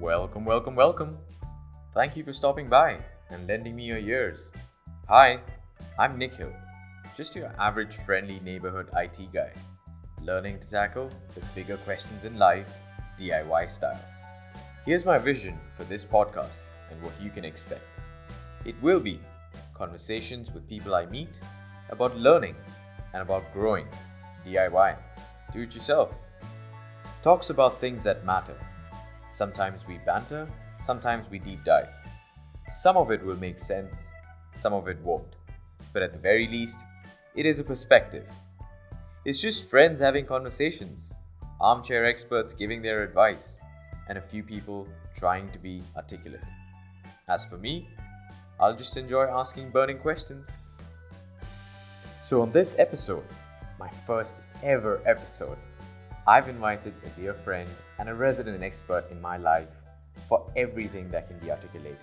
Welcome, welcome, welcome. Thank you for stopping by and lending me your ears. Hi, I'm Nikhil, just your average friendly neighborhood IT guy, learning to tackle the bigger questions in life DIY style. Here's my vision for this podcast and what you can expect. It will be conversations with people I meet about learning and about growing DIY. Do it yourself. Talks about things that matter. Sometimes we banter, sometimes we deep dive. Some of it will make sense, some of it won't. But at the very least, it is a perspective. It's just friends having conversations, armchair experts giving their advice, and a few people trying to be articulate. As for me, I'll just enjoy asking burning questions. So, on this episode, my first ever episode, I've invited a dear friend and a resident expert in my life for everything that can be articulated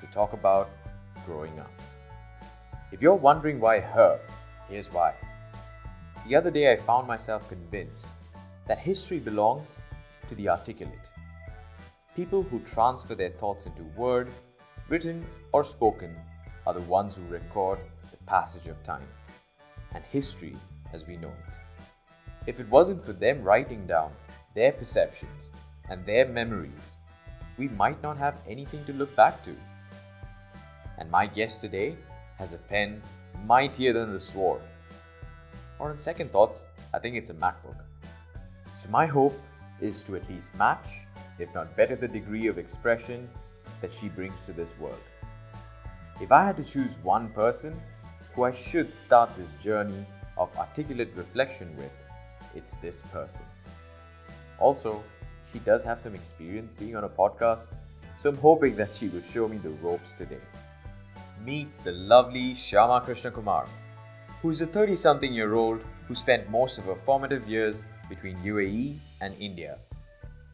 to talk about growing up. If you're wondering why her, here's why. The other day I found myself convinced that history belongs to the articulate. People who transfer their thoughts into word, written or spoken, are the ones who record the passage of time and history as we know it. If it wasn't for them writing down their perceptions and their memories, we might not have anything to look back to. And my guest today has a pen mightier than the sword. Or, on second thoughts, I think it's a MacBook. So, my hope is to at least match, if not better, the degree of expression that she brings to this world. If I had to choose one person who I should start this journey of articulate reflection with, it's this person. Also, she does have some experience being on a podcast, so I'm hoping that she will show me the ropes today. Meet the lovely Shyama Krishnakumar, who's a 30 something year old who spent most of her formative years between UAE and India.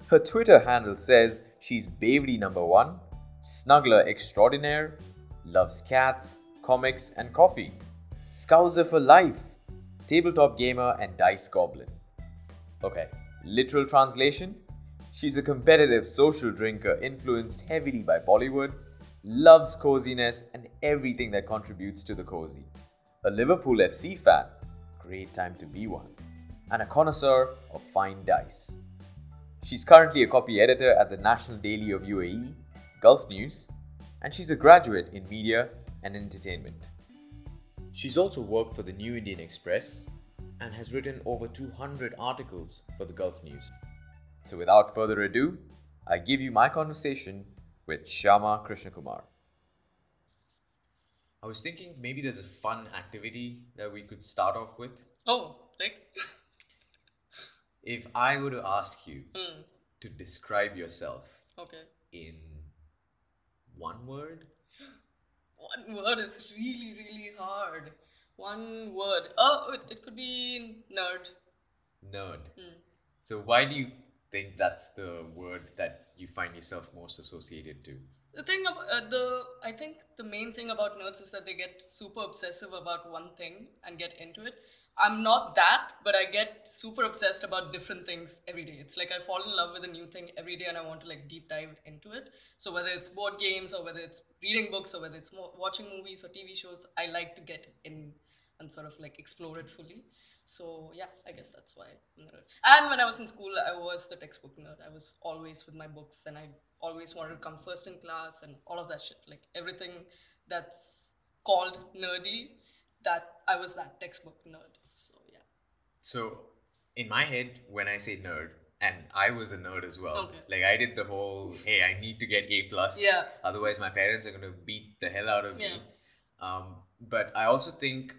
Her Twitter handle says she's Bavely number one, snuggler extraordinaire, loves cats, comics, and coffee, scouser for life, tabletop gamer, and dice goblin. Okay, literal translation she's a competitive social drinker influenced heavily by Bollywood, loves coziness and everything that contributes to the cozy. A Liverpool FC fan, great time to be one, and a connoisseur of fine dice. She's currently a copy editor at the National Daily of UAE, Gulf News, and she's a graduate in media and entertainment. She's also worked for the New Indian Express and has written over 200 articles for the Gulf News. So without further ado, I give you my conversation with Shyama Krishnakumar. I was thinking maybe there's a fun activity that we could start off with. Oh, like If I were to ask you hmm, to describe yourself okay. in one word, One word is really, really hard. One word. Oh, it, it could be nerd. nerd. Hmm. So why do you think that's the word that you find yourself most associated to? The thing about uh, the I think the main thing about nerds is that they get super obsessive about one thing and get into it. I'm not that, but I get super obsessed about different things every day. It's like I fall in love with a new thing every day and I want to like deep dive into it. So whether it's board games or whether it's reading books or whether it's watching movies or TV shows, I like to get in and sort of like explore it fully. So yeah, I guess that's why. And when I was in school, I was the textbook nerd. I was always with my books, and I always wanted to come first in class, and all of that shit. Like everything that's called nerdy, that I was that textbook nerd. So in my head, when I say nerd, and I was a nerd as well. Okay. Like I did the whole, hey, I need to get A plus. Yeah. Otherwise, my parents are gonna beat the hell out of Yeah. me. Um, but I also think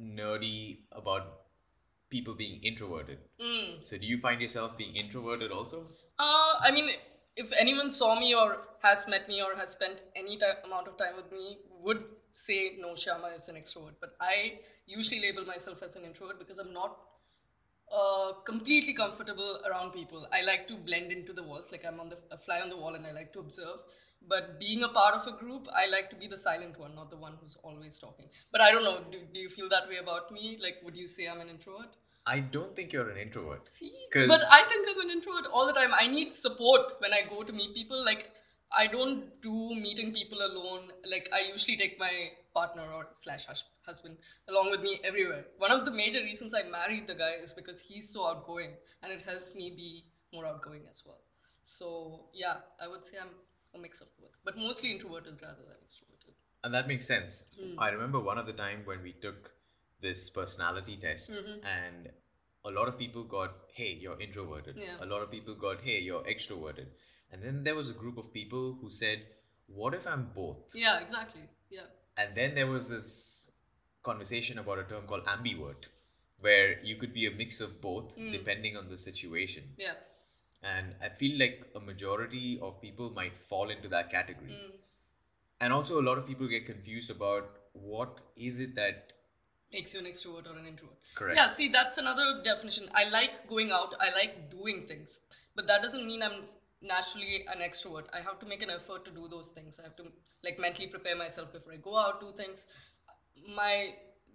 nerdy about people being introverted. Mm. So do you find yourself being introverted also? Uh, I mean, if anyone saw me or has met me or has spent any ti amount of time with me, would say no, Shyama is an extrovert. But I usually label myself as an introvert because I'm not uh, completely comfortable around people. I like to blend into the walls, like I'm on the a fly on the wall, and I like to observe. But being a part of a group, I like to be the silent one, not the one who's always talking. But I don't know. Do, do you feel that way about me? Like, would you say I'm an introvert? I don't think you're an introvert. See, but I think I'm an introvert all the time. I need support when I go to meet people. Like, I don't do meeting people alone. Like, I usually take my partner or slash husband along with me everywhere. One of the major reasons I married the guy is because he's so outgoing, and it helps me be more outgoing as well. So yeah, I would say I'm a mix of both, but mostly introverted rather than extroverted. And that makes sense. Hmm. I remember one of the time when we took this personality test Mhm. and a lot of people got, hey, you're introverted. Yeah. A lot of people got, hey, you're extroverted. And then there was a group of people who said, what if I'm both? Yeah, exactly. Yeah. And then there was this conversation about a term called ambivert, where you could be a mix of both Mm. depending on the situation. Yeah. And I feel like a majority of people might fall into that category. Mm. And also, a lot of people get confused about what is it that makes you an extrovert or an introvert. Correct. Yeah, see, that's another definition. I like going out, I like doing things, but that doesn't mean I'm naturally an extrovert. I have to make an effort to do those things. I have to like mentally prepare myself before I go out, do things. My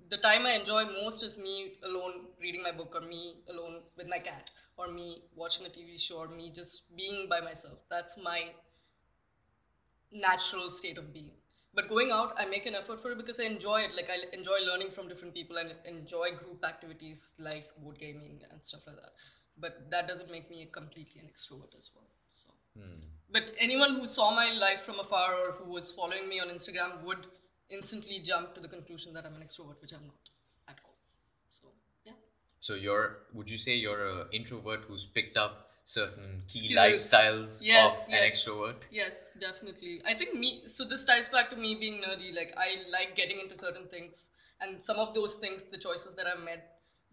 the time I enjoy most is me alone reading my book or me alone with my cat or me watching a TV show or me just being by myself. That's my natural state of being. But going out, I make an effort for it because I enjoy it. Like I enjoy learning from different people and enjoy group activities like board gaming and stuff like that. But that doesn't make me completely an extrovert as well. So, Hmm. but anyone who saw my life from afar or who was following me on Instagram would instantly jump to the conclusion that I'm an extrovert, which I'm not at all. So, yeah. So you're, would you say you're an introvert who's picked up certain key Skills. lifestyles Yes, of an extrovert? Yes, definitely. I think me, so this ties back to me being nerdy. Like, I like getting into certain things, and some of those things, the choices that I've made,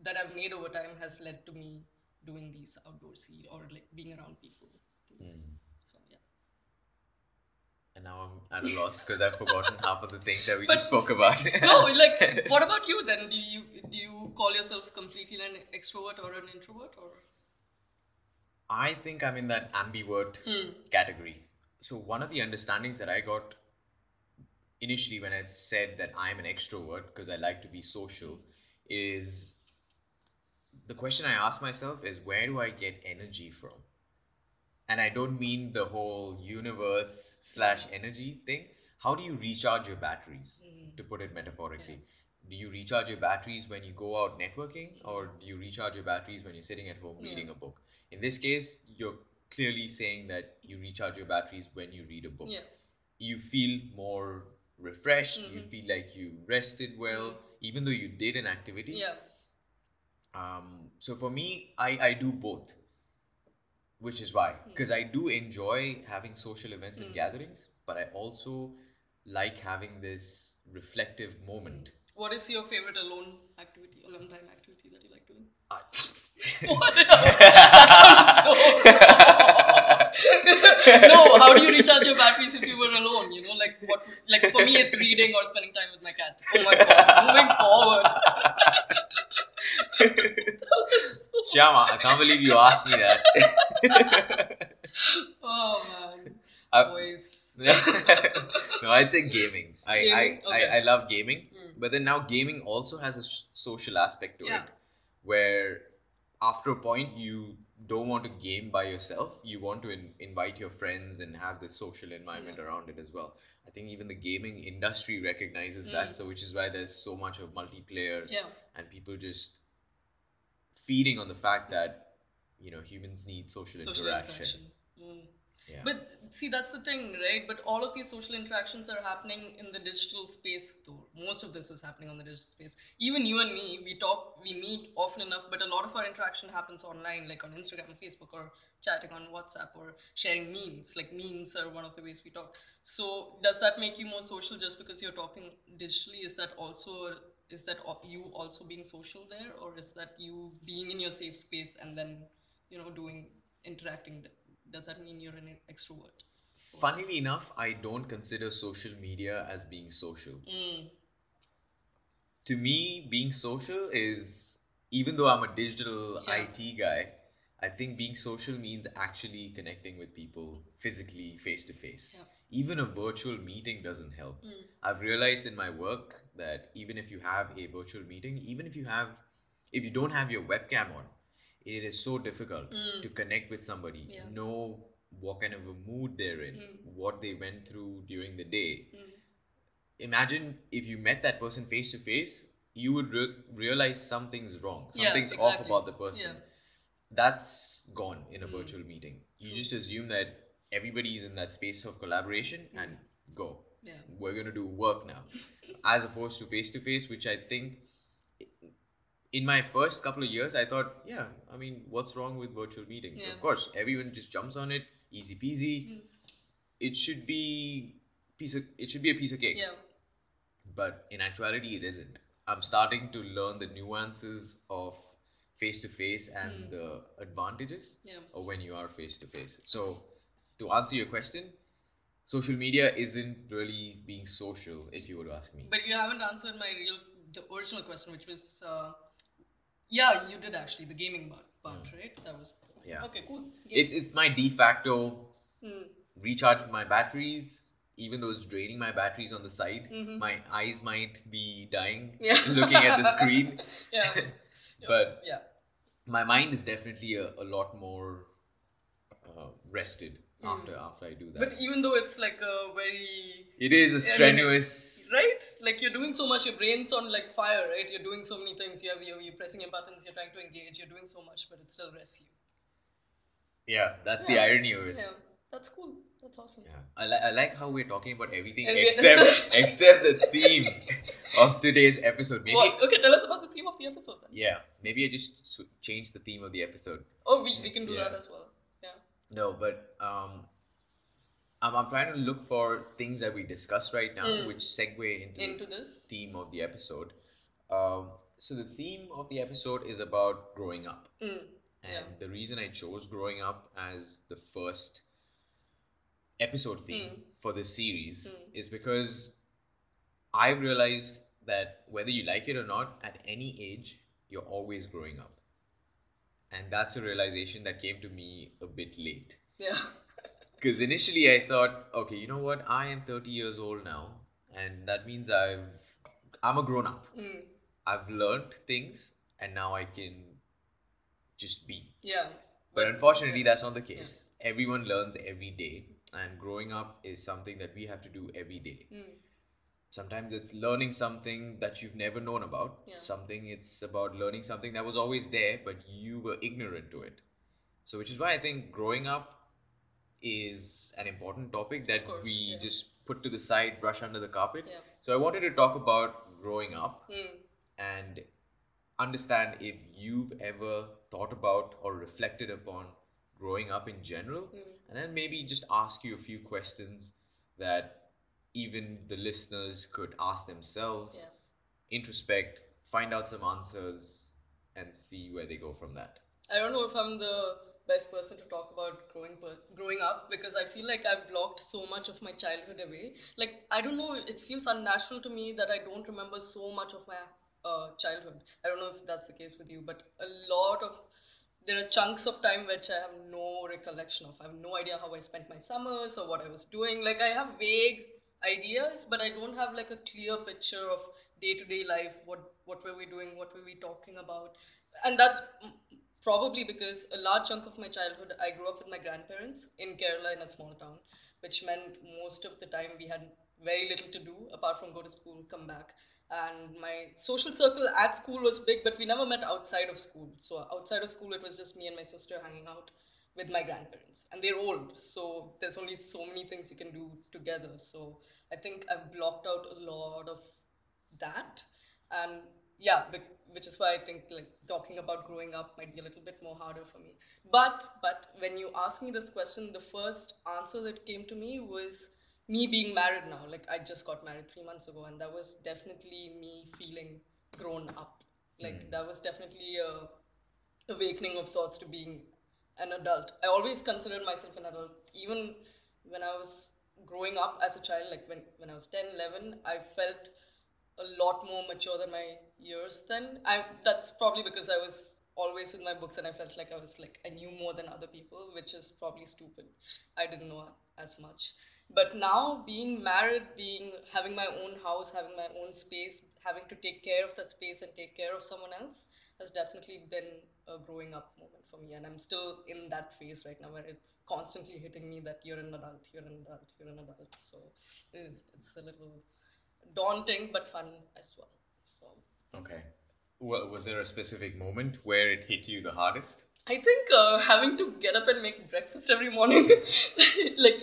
that I've made over time, has led to me doing these outdoor outdoorsy or like being around people. things. And now I'm at a loss because I've forgotten half of the things that we But- just spoke about. No, like, what about you then? Do you do you call yourself completely an extrovert or an introvert or? I think I'm in that ambivert Hmm. category. So one of the understandings that I got initially when I said that I'm an extrovert because I like to be social is the question I ask myself is where do I get energy from? And I don't mean the whole universe slash energy thing. How do you recharge your batteries? Mm. To put it metaphorically. Do you recharge your batteries when you go out networking or do you recharge your batteries when you're sitting at home Yeah. reading a book? In this case, you're clearly saying that you recharge your batteries when you read a book. Yeah. You feel more refreshed, you Mhm. feel like you rested well, even though you did an activity. Yeah. Um, so for me, I, I do both, which is why, because I do enjoy having social events and Mm. gatherings, but I also like having this reflective moment. What is your favorite alone activity, alone time activity that you like doing? I- What? that so wrong. no, how do you recharge your batteries if you were alone? You know, like what? Like for me, it's reading or spending time with my cat. Oh my god! Moving forward. Shyama, I can't believe you asked me that. oh man, I- boys. no, I'd say gaming. I, Gaming, I, okay. I, I love gaming, Mm. but then now gaming also has a social aspect to Yeah. it, where after a point you don't want to game by yourself. You want to in, invite your friends and have this social environment Yeah. around it as well. I think even the gaming industry recognizes that, Mm. so which is why there's so much of multiplayer Yeah. and people just feeding on the fact that you know humans need social, Social interaction. interaction. Mm. Yeah. But see, that's the thing, right? But all of these social interactions are happening in the digital space, though. Most of this is happening on the digital space. Even you and me, we talk, we meet often enough, but a lot of our interaction happens online, like on Instagram, Facebook, or chatting on WhatsApp, or sharing memes. Like memes are one of the ways we talk. So, does that make you more social just because you're talking digitally? Is that also is that you also being social there, or is that you being in your safe space and then you know doing interacting? Does that mean you're an extrovert? Funnily enough, I don't consider social media as being social. Mm, To me, being social is, even though I'm a digital Yeah. IT guy, I think being social means actually connecting with people physically, face to face. Even a virtual meeting doesn't help. mm, I've realized in my work that even if you have a virtual meeting, even if you have if you don't have your webcam on, it is so difficult Mm. to connect with somebody, Yeah. know what kind of a mood they're in, Mm. what they went through during the day. Mm. Imagine if you met that person face to face, you would re- realize something's wrong, Yeah, something's off about the person. Yeah. That's gone in a Mm. virtual meeting. You True. just assume that everybody's in that space of collaboration and go. Yeah. We're going to do work now, as opposed to face to face, which I think in my first couple of years, I thought, yeah, I mean, what's wrong with virtual meetings? Yeah. Of course, everyone just jumps on it, easy peasy. Mm. It should be piece of it should be a piece of cake. Yeah. But in actuality, it isn't. I'm starting to learn the nuances of face to face and Mm. the advantages Yeah. of when you are face to face. So, to answer your question, social media isn't really being social, if you were to ask me. But you haven't answered my real, the original question, which was, uh, yeah, you did actually the gaming part, part right? That was Mm. Yeah. okay. Cool. It's it's my de facto Mm. recharge my batteries, even though it's draining my batteries on the side. Mhm. My eyes might be dying Yeah. looking at the screen. Yeah. But yeah. my mind is definitely a, a lot more uh, rested Mm. after after I do that. But even though it's like a very it is a I mean, strenuous. right, like you're doing so much, your brain's on like fire, right? You're doing so many things. You have you're, you're pressing your buttons. You're trying to engage. You're doing so much, but it still rests you. Yeah, that's the irony of it. Yeah, that's cool. That's awesome. Yeah. I, li- I like how we're talking about everything And except except the theme of today's episode. Maybe What? Okay, tell us about the theme of the episode then. yeah, maybe I just change the theme of the episode. Oh, we, we can do Yeah. that as well. No, but um, I'm I'm trying to look for things that we discuss right now, Mm. which segue into, Into the this. theme of the episode. Um, so the theme of the episode is about growing up. Mm. And Yeah. the reason I chose growing up as the first episode theme Mm. for this series Mm. is because I've realized that whether you like it or not, at any age, you're always growing up. And that's a realization that came to me a bit late. Yeah. Because initially I thought, okay, you know what? I am 30 years old now, and that means I've I'm a grown up. Mm. I've learned things, and now I can just be. Yeah. But unfortunately, that's not the Yeah. case. Everyone learns every day, and growing up is something that we have to do every day. Mm. Sometimes it's learning something that you've never known about. Yeah. Something it's about learning something that was always there, but you were ignorant to it. So, which is why I think growing up is an important topic that course, we yeah. just put to the side, brush under the carpet. Yeah. So, I wanted to talk about growing up Mm. and understand if you've ever thought about or reflected upon growing up in general, Mm. and then maybe just ask you a few questions that even the listeners could ask themselves, Yeah. introspect, find out some answers, and see where they go from that. I don't know if I'm the best person to talk about growing per- growing up because I feel like I've blocked so much of my childhood away. Like I don't know, it feels unnatural to me that I don't remember so much of my uh, childhood. I don't know if that's the case with you, but a lot of there are chunks of time which I have no recollection of. I have no idea how I spent my summers or what I was doing. Like I have vague ideas, but I don't have like a clear picture of day to day life. What what were we doing? What were we talking about? And that's probably because a large chunk of my childhood I grew up with my grandparents in Kerala in a small town, which meant most of the time we had very little to do apart from go to school, come back. And my social circle at school was big, but we never met outside of school. So outside of school, it was just me and my sister hanging out with my grandparents. And they're old, so there's only so many things you can do together. So I think I've blocked out a lot of that. And yeah, which is why I think like talking about growing up might be a little bit more harder for me. But but when you asked me this question, the first answer that came to me was me being married now. Like I just got married three months ago, and that was definitely me feeling grown up. Like Mm. that was definitely a awakening of sorts to being an adult. I always considered myself an adult. Even when I was growing up as a child, like when, when I was 10, 11, I felt a lot more mature than my years then. I that's probably because I was always with my books and I felt like I was like I knew more than other people, which is probably stupid. I didn't know as much. But now being married, being having my own house, having my own space, having to take care of that space and take care of someone else, has definitely been a growing up moment for me, and I'm still in that phase right now where it's constantly hitting me that you're an adult, you're an adult, you're an adult. So eh, it's a little daunting but fun as well. So Okay. Well, was there a specific moment where it hit you the hardest? I think uh, having to get up and make breakfast every morning, like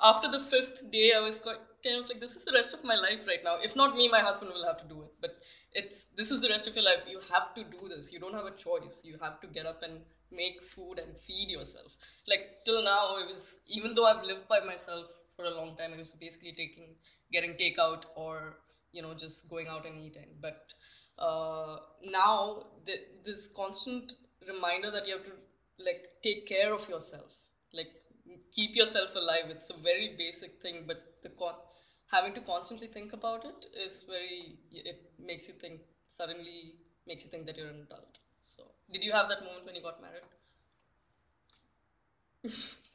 after the fifth day, I was quite kind of like, this is the rest of my life right now. If not me, my husband will have to do it. But it's this is the rest of your life. You have to do this. You don't have a choice. You have to get up and make food and feed yourself. Like till now, it was even though I've lived by myself for a long time, it was basically taking getting takeout or you know just going out and eating. But uh, now th- this constant reminder that you have to like take care of yourself like keep yourself alive it's a very basic thing but the con- having to constantly think about it is very it makes you think suddenly makes you think that you're an adult so did you have that moment when you got married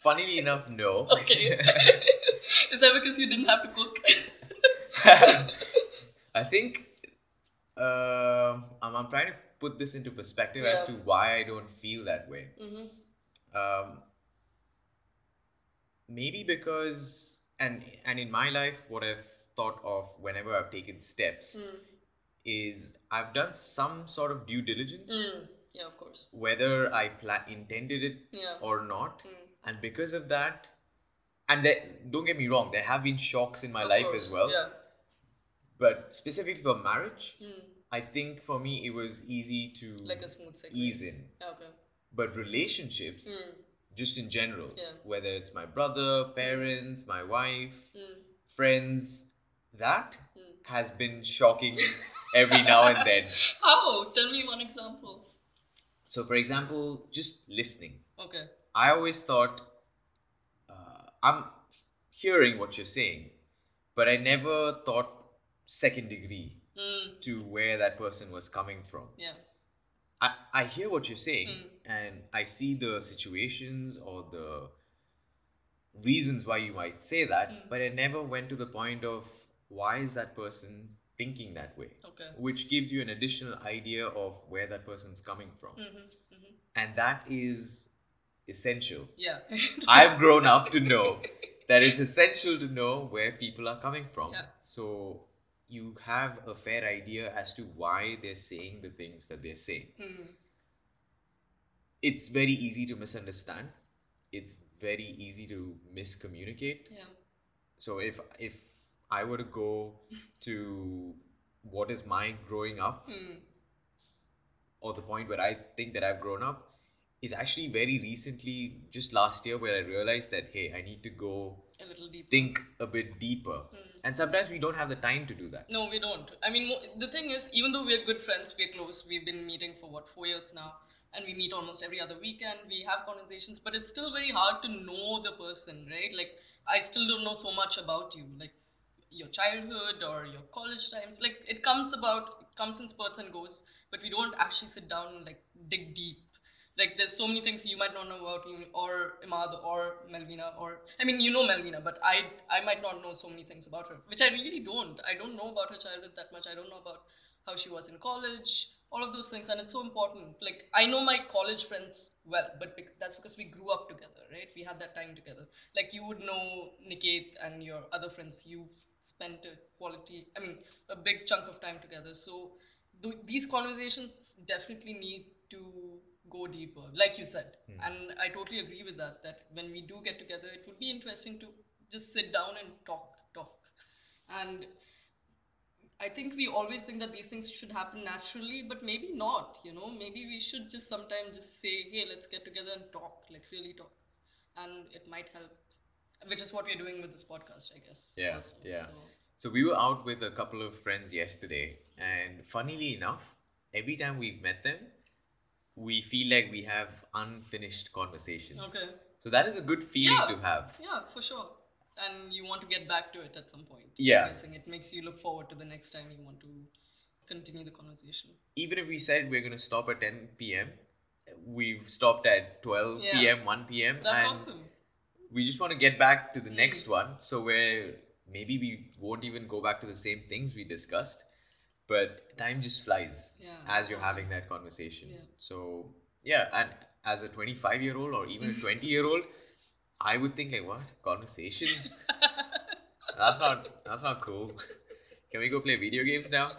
Funnily enough, no. okay is that because you didn't have to cook I think um, I'm, I'm trying to put this into perspective as to why I don't feel that way. mm-hmm. Um, maybe because, and and in my life, what I've thought of whenever I've taken steps mm. is I've done some sort of due diligence, Mm. yeah of course whether I pla- intended it yeah or not, Mm. and because of that, and there, don't get me wrong, there have been shocks in my Of life course, as well. yeah But specifically for marriage, mm. I think for me it was easy to like a smooth segue ease in. okay But relationships, mm. Just in general, Yeah. whether it's my brother, parents, my wife, Mm. friends, that Mm. has been shocking every now and then. How? Tell me one example. So, for example, just listening. Okay. I always thought uh, I'm hearing what you're saying, but I never thought second degree Mm. to where that person was coming from. Yeah. I, I hear what you're saying Mm. and I see the situations or the reasons why you might say that, Mm. but I never went to the point of why is that person thinking that way, Okay. which gives you an additional idea of where that person's coming from. Mm-hmm. Mm-hmm. And that is essential. Yeah. I've grown up to know that it's essential to know where people are coming from. Yeah. So you have a fair idea as to why they're saying the things that they're saying. Mm. It's very easy to misunderstand. It's very easy to miscommunicate. Yeah. So if if I were to go to what is my growing up Mm. or the point where I think that I've grown up is actually very recently, just last year, where I realized that hey, I need to go A little deeper. think a bit deeper. Mm. And sometimes we don't have the time to do that. No, we don't. I mean, the thing is, even though we're good friends, we're close. We've been meeting for what four years now, and we meet almost every other weekend. We have conversations, but it's still very hard to know the person, right? Like, I still don't know so much about you, like your childhood or your college times. Like, it comes about, it comes in spurts and goes, but we don't actually sit down and like dig deep. Like, there's so many things you might not know about me or Imad or Melvina or I mean, you know Melvina, but I I might not know so many things about her, which I really don't. I don't know about her childhood that much. I don't know about how she was in college, all of those things, and it's so important. Like I know my college friends well, but that's because we grew up together, right? We had that time together. Like you would know Niket and your other friends. You've spent a quality, I mean, a big chunk of time together. So th- these conversations definitely need to go deeper, like you said. Hmm. And I totally agree with that. That when we do get together, it would be interesting to just sit down and talk, talk. And I think we always think that these things should happen naturally, but maybe not. You know, maybe we should just sometimes just say, "Hey, let's get together and talk, like really talk," and it might help. Which is what we're doing with this podcast, I guess. Yeah, also. yeah. So, So we were out with a couple of friends yesterday, and funnily enough, every time we've met them, we feel like we have unfinished conversations. okay. So that is a good feeling Yeah. to have. Yeah, for sure. And you want to get back to it at some point. Yeah. I'm guessing it makes you look forward to the next time you want to continue the conversation. Even if we said we're going to stop at 10 p.m., we've stopped at 12 Yeah. p.m., 1 p.m., That's awesome. we just want to get back to the Mm. next one. So where maybe we won't even go back to the same things we discussed, but time just flies Yeah, as you're awesome. having that conversation. Yeah. So yeah, and as a 25 year old or even a 20 year old, I would think like, what conversations? that's not that's not cool. Can we go play video games now?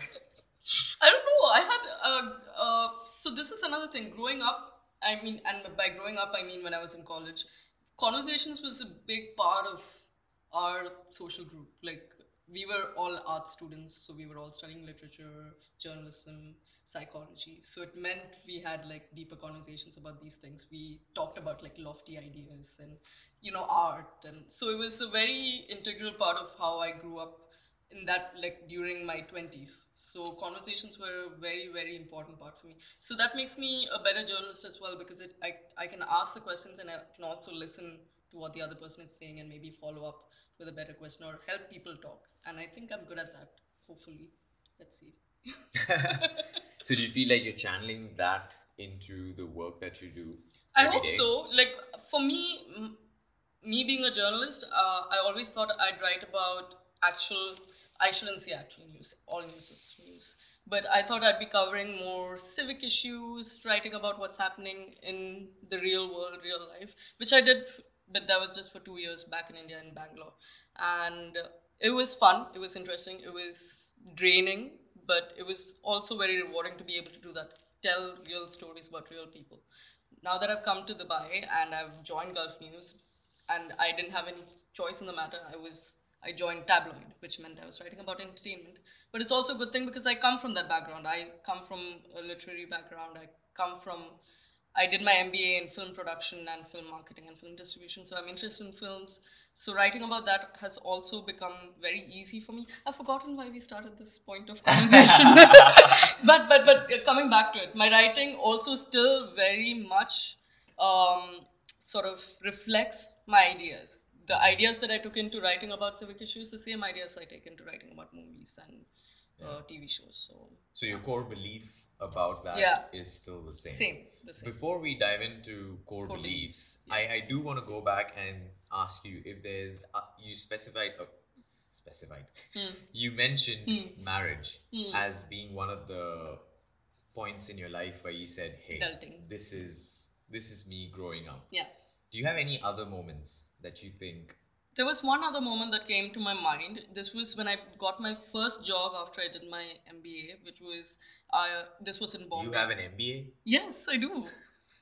I don't know. I had uh, uh, so this is another thing. Growing up, I mean, and by growing up, I mean when I was in college, conversations was a big part of our social group. Like we were all art students, so we were all studying literature, journalism, psychology. So it meant we had like deeper conversations about these things. We talked about like lofty ideas and you know art, and so it was a very integral part of how I grew up in that like during my 20s so conversations were a very very important part for me so that makes me a better journalist as well because it I, I can ask the questions and i can also listen to what the other person is saying and maybe follow up with a better question or help people talk and i think i'm good at that hopefully let's see so do you feel like you're channeling that into the work that you do? I hope day? so. Like for me, m- me being a journalist, uh, I always thought I'd write about actual. I shouldn't say actual news. All news is news. But I thought I'd be covering more civic issues, writing about what's happening in the real world, real life, which I did. But that was just for two years back in India in Bangalore, and it was fun. It was interesting. It was draining, but it was also very rewarding to be able to do that. Tell real stories about real people now that I've come to Dubai and I've joined Gulf News, and I didn't have any choice in the matter, I was I joined tabloid, which meant I was writing about entertainment. But it's also a good thing because I come from that background. I come from a literary background. I come from I did my MBA in film production and film marketing and film distribution, so I'm interested in films. So writing about that has also become very easy for me. I've forgotten why we started this point of conversation. but but but uh, coming back to it, my writing also still very much um, sort of reflects my ideas. The ideas that I took into writing about civic issues, the same ideas I take into writing about movies and uh, TV shows. So So your core belief about that is Yeah. still the same. same, the same. Before we dive into core, Core beliefs, beliefs, I, I do want to go back and ask you if there's uh, you specified uh, specified Hmm. you mentioned Hmm. marriage Hmm. as being one of the points in your life where you said, "Hey, this is this is me growing up." Yeah. Do you have any other moments that you think? There was one other moment that came to my mind. This was when I got my first job after I did my MBA, which was uh, this was in Bombay. You have an MBA? Yes, I do.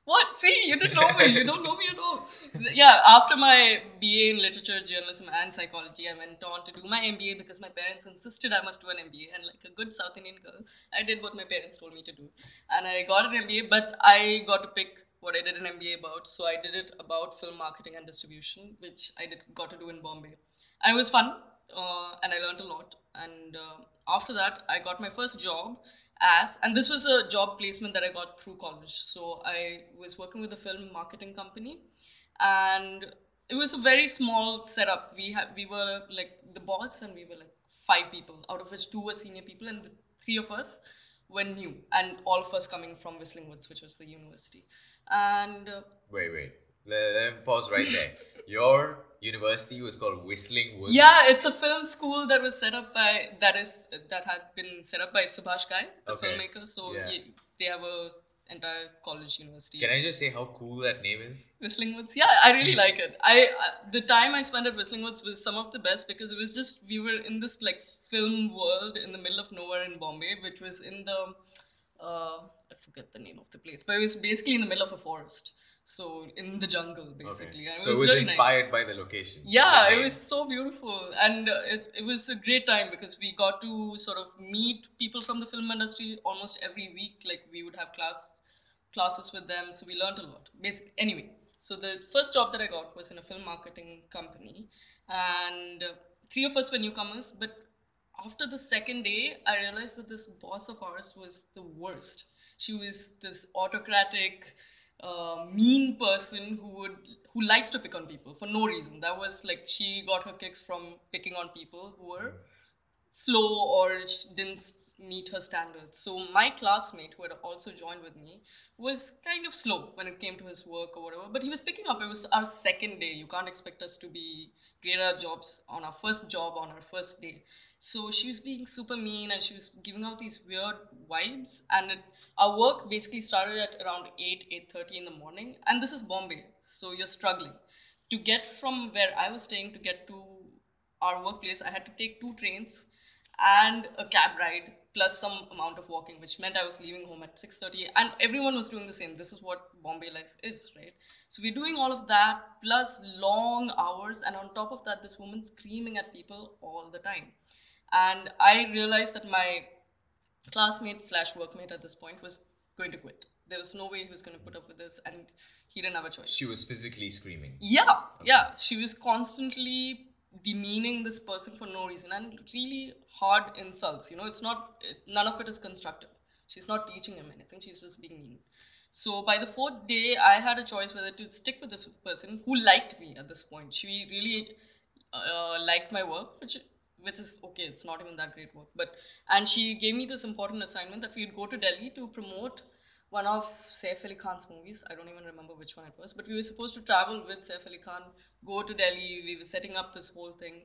What? See, you didn't know me. You don't know me at all. Yeah, after my BA in literature, journalism, and psychology, I went on to do my MBA because my parents insisted I must do an MBA. And like a good South Indian girl, I did what my parents told me to do. And I got an MBA, but I got to pick what I did an MBA about. So I did it about film marketing and distribution, which I did got to do in Bombay. And it was fun, uh, and I learned a lot. And uh, after that, I got my first job as and this was a job placement that I got through college. So I was working with a film marketing company, and it was a very small setup. We had we were like the boss, and we were like five people, out of which two were senior people, and the three of us were new, and all of us coming from Whistling Woods, which was the university. And uh, Wait, wait. Let, let me pause right there. Your university was called Whistling Woods. Yeah, it's a film school that was set up by that is that had been set up by Subhash Ghai, the Okay. filmmaker. So Yeah. he, they have a entire college university. Can I just say how cool that name is? Whistling Woods, yeah, I really like it. I uh, the time I spent at Whistling Woods was some of the best because it was just we were in this like film world in the middle of nowhere in Bombay, which was in the uh, I forget the name of the place, but it was basically in the middle of a forest. So in the jungle, basically. Okay. And So it was really nice. inspired by the location. Yeah, it was so beautiful, and uh, it, it was a great time because we got to sort of meet people from the film industry almost every week. Like we would have class classes with them, so we learned a lot. Basically, anyway. So the first job that I got was in a film marketing company, and uh, three of us were newcomers. But after the second day, I realized that this boss of ours was the worst. She was this autocratic, uh, mean person who would who likes to pick on people for no reason. That was like she got her kicks from picking on people who were slow or didn't meet her standards. So my classmate, who had also joined with me, was kind of slow when it came to his work or whatever. But he was picking up. It was our second day. You can't expect us to be great at our jobs on our first job on our first day. So she was being super mean and she was giving out these weird vibes. And it, our work basically started at around 8, 8.30 in the morning. And this is Bombay, so you're struggling. To get from where I was staying to get to our workplace, I had to take two trains and a cab ride plus some amount of walking, which meant I was leaving home at 6:30, and everyone was doing the same. This is what Bombay life is, right? So we're doing all of that plus long hours, and on top of that, this woman screaming at people all the time. And I realized that my classmate slash workmate at this point was going to quit. There was no way he was going to put up with this, and he didn't have a choice. She was physically screaming. Yeah, yeah. She was constantly demeaning this person for no reason and really hard insults. You know, it's not, it, none of it is constructive. She's not teaching him anything, she's just being mean. So by the fourth day, I had a choice whether to stick with this person who liked me at this point. She really uh, liked my work, which which is okay. It's not even that great work, but and she gave me this important assignment that we'd go to Delhi to promote one of Saif Ali Khan's movies. I don't even remember which one it was, but we were supposed to travel with Saif Ali Khan, go to Delhi. We were setting up this whole thing.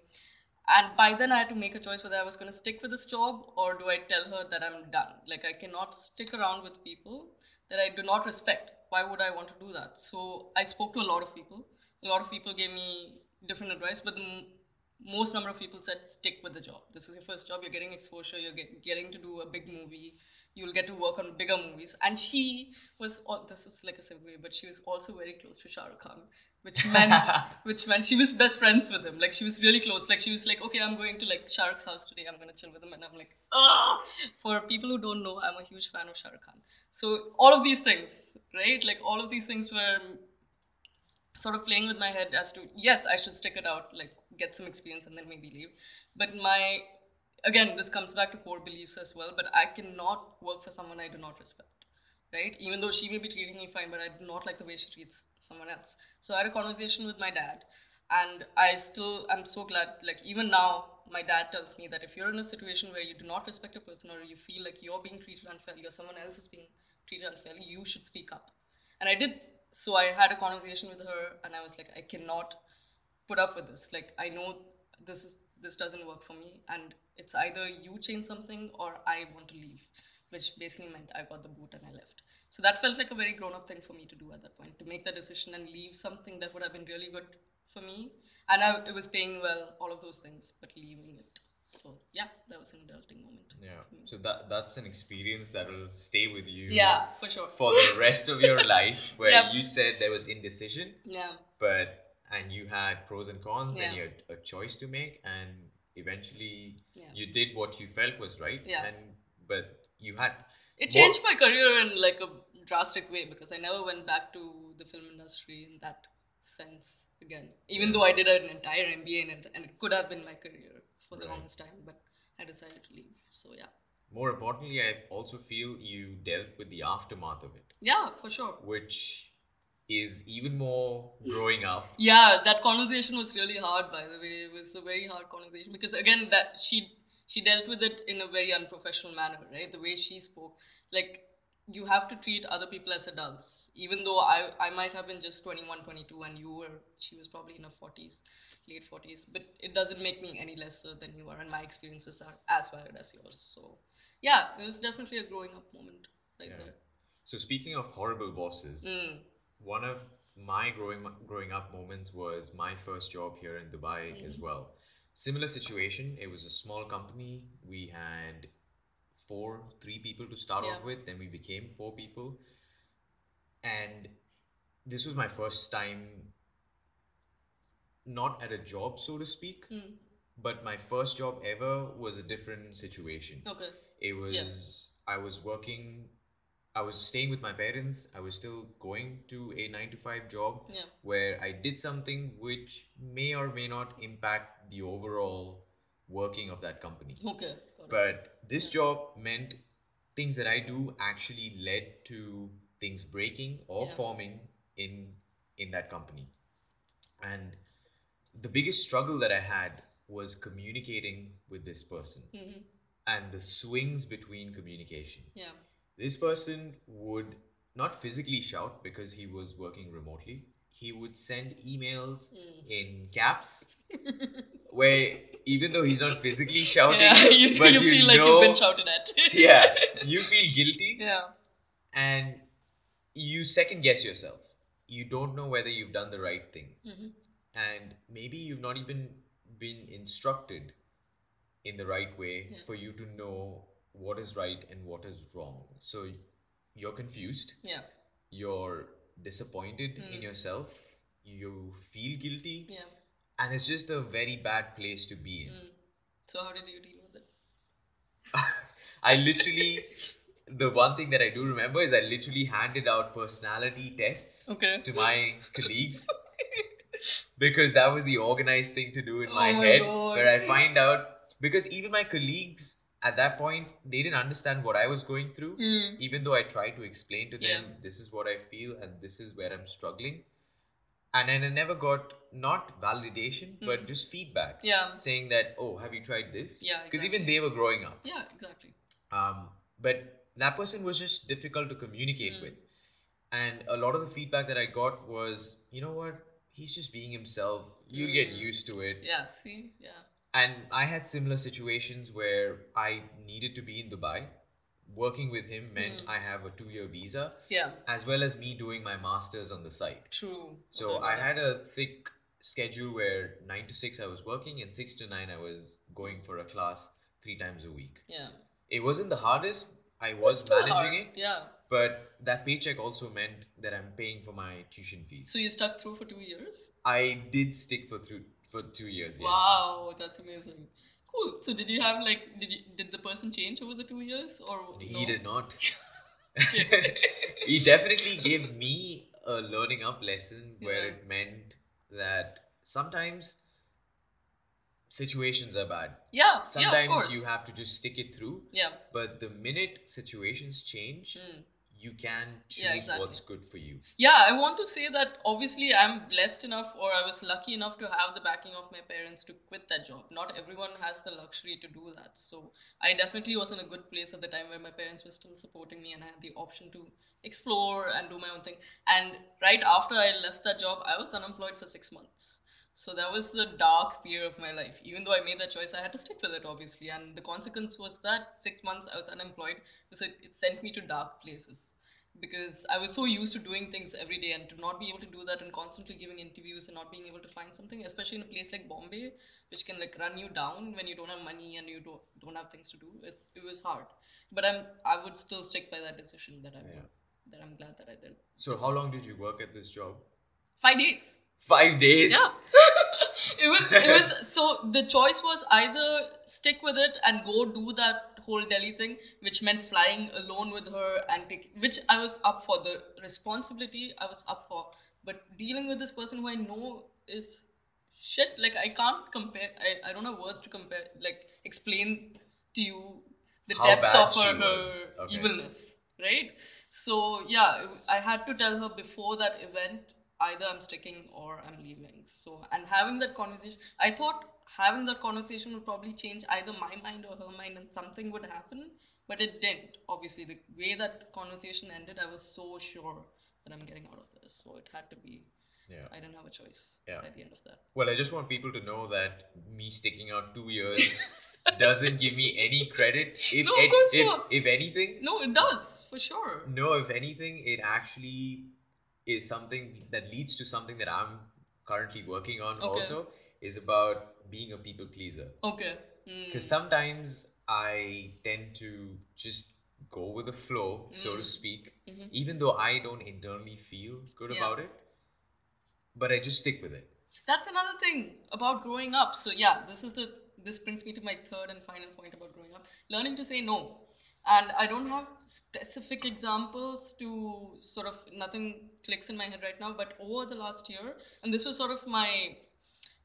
And by then, I had to make a choice whether I was going to stick with this job or do I tell her that I'm done. Like, I cannot stick around with people that I do not respect. Why would I want to do that? So, I spoke to a lot of people. A lot of people gave me different advice, but the most number of people said stick with the job. This is your first job. You're getting exposure. You're get, getting to do a big movie you'll get to work on bigger movies. And she was, oh, this is like a segue, but she was also very close to Shah Rukh Khan, which meant, which meant she was best friends with him. Like she was really close. Like she was like, okay, I'm going to like Shah Rukh's house today. I'm gonna chill with him, and I'm like, ah. For people who don't know, I'm a huge fan of Shah Rukh Khan. So all of these things, right? Like all of these things were sort of playing with my head as to yes, I should stick it out, like get some experience and then maybe leave. But my again, this comes back to core beliefs as well, but I cannot work for someone I do not respect, right? Even though she may be treating me fine, but I do not like the way she treats someone else. So I had a conversation with my dad, and I still, I'm so glad, like, even now, my dad tells me that if you're in a situation where you do not respect a person or you feel like you're being treated unfairly or someone else is being treated unfairly, you should speak up. And I did, so I had a conversation with her, and I was like, I cannot put up with this. Like, I know this is this doesn't work for me and it's either you change something or I want to leave, which basically meant I got the boot and I left. So that felt like a very grown up thing for me to do at that point, to make that decision and leave something that would have been really good for me. And I, it was paying well, all of those things, but leaving it. So yeah, that was an adulting moment. Yeah. So that that's an experience that will stay with you. Yeah, for sure. For the rest of your life, where Yep. you said there was indecision, Yeah. but and you had pros and cons, and you had a choice to make, and eventually Yeah. you did what you felt was right. Yeah. And but you had It changed my career in like a drastic way because I never went back to the film industry in that sense again. Even though I did an entire MBA in it and it could have been my career for the Right. longest time, but I decided to leave. So yeah. more importantly, I also feel you dealt with the aftermath of it, Yeah, for sure. which is even more growing up. Yeah, that conversation was really hard by the way. It was a very hard conversation because again that she she dealt with it in a very unprofessional manner, right? The way she spoke. Like you have to treat other people as adults. Even though I I might have been just 21, 22 and you were she was probably in her 40s, late 40s, but it doesn't make me any lesser than you are and my experiences are as valid as yours. So, yeah, it was definitely a growing up moment like Yeah. there. So speaking of horrible bosses, Mm. one of my growing growing up moments was my first job here in Dubai as well. Similar situation. It was a small company. We had four, three people to start off with. Then we became four people, and this was my first time not at a job, so to speak, Mm. but my first job ever was a different situation. Okay. It was I was working I was staying with my parents. I was still going to a 9 to 5 job Yeah. where I did something which may or may not impact the overall working of that company. Okay. But this job meant things that I do actually led to things breaking or Yeah. forming in in that company. And the biggest struggle that I had was communicating with this person Mhm. and the swings between communication. Yeah. This person would not physically shout because he was working remotely. He would send emails Mm. in caps where even though he's not physically shouting, yeah, you, but you you feel like you've been shouted at. yeah, you feel guilty yeah. and you second guess yourself. You don't know whether you've done the right thing. hmm and maybe you've not even been instructed in the right way Yeah. for you to know what is right and what is wrong. So you're confused, Yeah. you're disappointed in Mm. yourself, you feel guilty, Yeah. and it's just a very bad place to be in. Mm. So how did you deal with it? I literally, the one thing that I do remember is I literally handed out personality tests Okay. to my colleagues because that was the organized thing to do in my Oh my head God. where i find out because even my colleagues at that point they didn't understand what i was going through Mm. even though i tried to explain to them Yeah. this is what i feel and this is where i'm struggling and then i never got not validation but Mm. just feedback Yeah. saying that oh have you tried this Yeah, because even they were growing up Yeah. Exactly. um, but that person was just difficult to communicate Mm. with. And a lot of the feedback that I got was, you know what, he's just being himself. You'll get Mm. used to it. Yeah. See. Yeah. And I had similar situations where I needed to be in Dubai. Working with him meant Mm. I have a two year visa, Yeah. as well as me doing my master's on the site. True. So Okay, I had a thick schedule where 9 to 6 I was working, and 6 to 9 I was going for a class three times a week. Yeah. It wasn't the hardest. I was managing hard. it, Yeah. but that paycheck also meant that I'm paying for my tuition fees. So you stuck through for two years. I did stick for through for two years. Yes. Wow, that's amazing. Cool. So did you have like did you did the person change over the two years or He no? did not. he definitely gave me a learning up lesson where Yeah. it meant that sometimes situations are bad. Yeah, yeah, of Sometimes course. you have to just stick it through. Yeah. But the minute situations change, Mm. You can choose Yeah, exactly. what's good for you. Yeah, I want to say that obviously I'm blessed enough or I was lucky enough to have the backing of my parents to quit that job. Not everyone has the luxury to do that. So I definitely was in a good place at the time where my parents were still supporting me and I had the option to explore and do my own thing. And right after I left that job, I was unemployed for six months. So that was the dark period of my life. Even though I made that choice, I had to stick with it, obviously. And the consequence was that six months I was unemployed it, it sent me to dark places. Because I was so used to doing things every day and to not be able to do that and constantly giving interviews and not being able to find something, especially in a place like Bombay, which can like run you down when you don't have money and you don't don't have things to do. It, it was hard. But I'm I would still stick by that decision that I Yeah. that I'm glad that I did. So how long did you work at this job? Five days. Five days. Yeah. it was it was so the choice was either stick with it and go do that whole Delhi thing, which meant flying alone with her and take which I was up for. The responsibility I was up for. But dealing with this person who I know is shit, like I can't compare I, I don't have words to compare like explain to you the How depths of her, her. Okay. evilness. Right? So yeah, I had to tell her before that event either I'm sticking or I'm leaving. So, and having that conversation, I thought having that conversation would probably change either my mind or her mind and something would happen, but it didn't. Obviously, the way that conversation ended, I was so sure that I'm getting out of this. So, it had to be, Yeah. I didn't have a choice Yeah. by the end of that. Well, I just want people to know that me sticking out two years doesn't give me any credit. If, No, of course if, not. if anything, No, it does, for sure. no, if anything, it actually is something that leads to something that I'm currently working on Okay. also is about being a people pleaser. Okay. Mm. Because sometimes I tend to just go with the flow, so to Mm. speak, Mhm. even though I don't internally feel good Yeah. about it, but I just stick with it. That's another thing about growing up. So yeah, this is the this brings me to my third and final point about growing up. Learning to say no. And I don't have specific examples to sort of nothing clicks in my head right now, but over the last year, and this was sort of my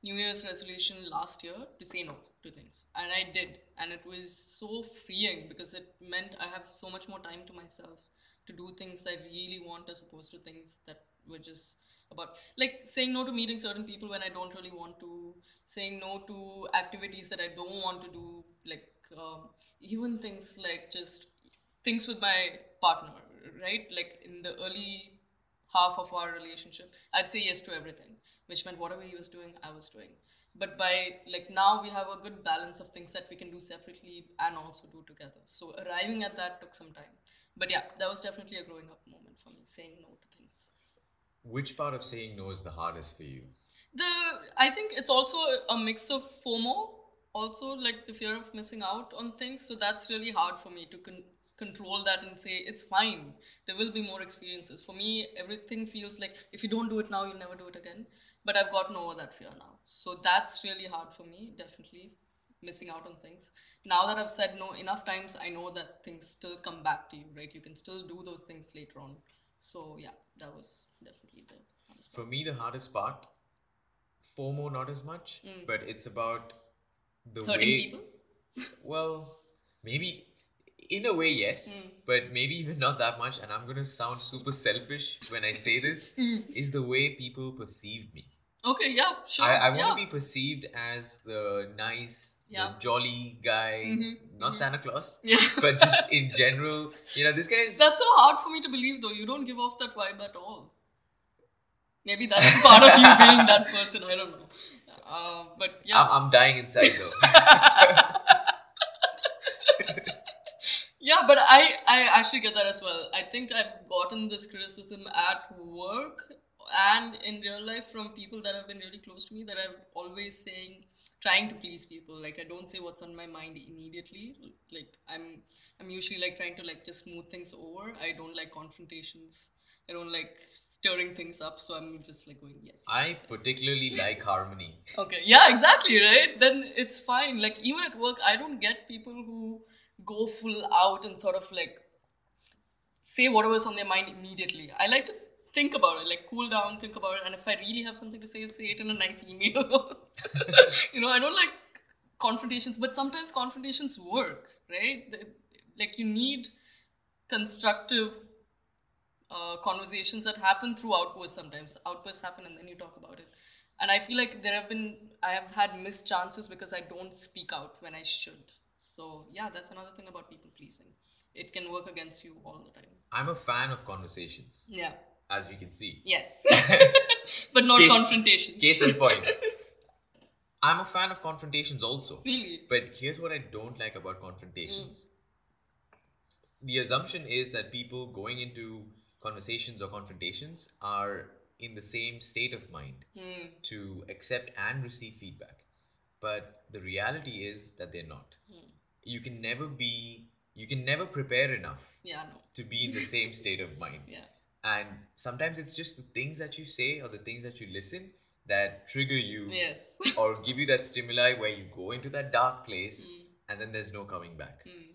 New Year's resolution last year to say no to things. And I did. And it was so freeing because it meant I have so much more time to myself to do things I really want as opposed to things that were just about like saying no to meeting certain people when I don't really want to, saying no to activities that I don't want to do, like um, even things like just things with my partner, right? Like in the early half of our relationship, I'd say yes to everything, which meant whatever he was doing, I was doing. But by like now, we have a good balance of things that we can do separately and also do together. So arriving at that took some time. But yeah, that was definitely a growing up moment for me, saying no to things. Which part of saying no is the hardest for you? The I think it's also a mix of FOMO, also like the fear of missing out on things. So that's really hard for me to con- control that and say it's fine. There will be more experiences. For me, everything feels like if you don't do it now, you'll never do it again. But I've gotten over that fear now. So that's really hard for me, definitely missing out on things. Now that I've said no enough times, I know that things still come back to you, right? You can still do those things later on. So yeah, that was definitely the hardest For me, the hardest part, FOMO not as much, Mm. but it's about the Hurting way. people? Well, maybe in a way, yes, Mm. but maybe even not that much. And I'm gonna sound super selfish when I say this. Mm. Is the way people perceive me. Okay, yeah, sure. I, I want yeah. to be perceived as the nice, Yeah. the jolly guy, Mhm, not mhm. Santa Claus, Yeah. but just in general. You know, this guy is. That's so hard for me to believe, though. You don't give off that vibe at all. Maybe that's part of you being that person. I don't know. Uh, but yeah. I'm, I'm dying inside though. Yeah, but I, I actually get that as well. I think I've gotten this criticism at work and in real life from people that have been really close to me that I'm always saying, trying to please people. Like I don't say what's on my mind immediately. Like I'm, I'm usually like trying to like just smooth things over. I don't like confrontations. I don't like stirring things up. So I'm just like going yes. yes, I yes, yes. particularly like harmony. Okay, yeah, exactly, right? Then it's fine. Like, even at work, I don't get people who go full out and sort of like say whatever's on their mind immediately. I like to think about it, like cool down, think about it, and if I really have something to say, say it in a nice email. you know, I don't like confrontations, but sometimes confrontations work, right? Like, you need constructive uh, conversations that happen through outbursts sometimes. Outbursts happen and then you talk about it. And I feel like there have been, I have had missed chances because I don't speak out when I should. So, yeah, that's another thing about people pleasing. It can work against you all the time. I'm a fan of conversations, Yeah. as you can see. Yes. but not Case- confrontations. Case in point. I'm a fan of confrontations also. really? But here's what I don't like about confrontations. The assumption is that people going into conversations or confrontations are in the same state of mind Hmm. to accept and receive feedback. But the reality is that they're not. Hmm. You can never be, you can never prepare enough Yeah, no. to be in the same state of mind. Yeah. And sometimes it's just the things that you say or the things that you listen that trigger you Yes. or give you that stimuli where you go into that dark place Hmm. and then there's no coming back. Mm.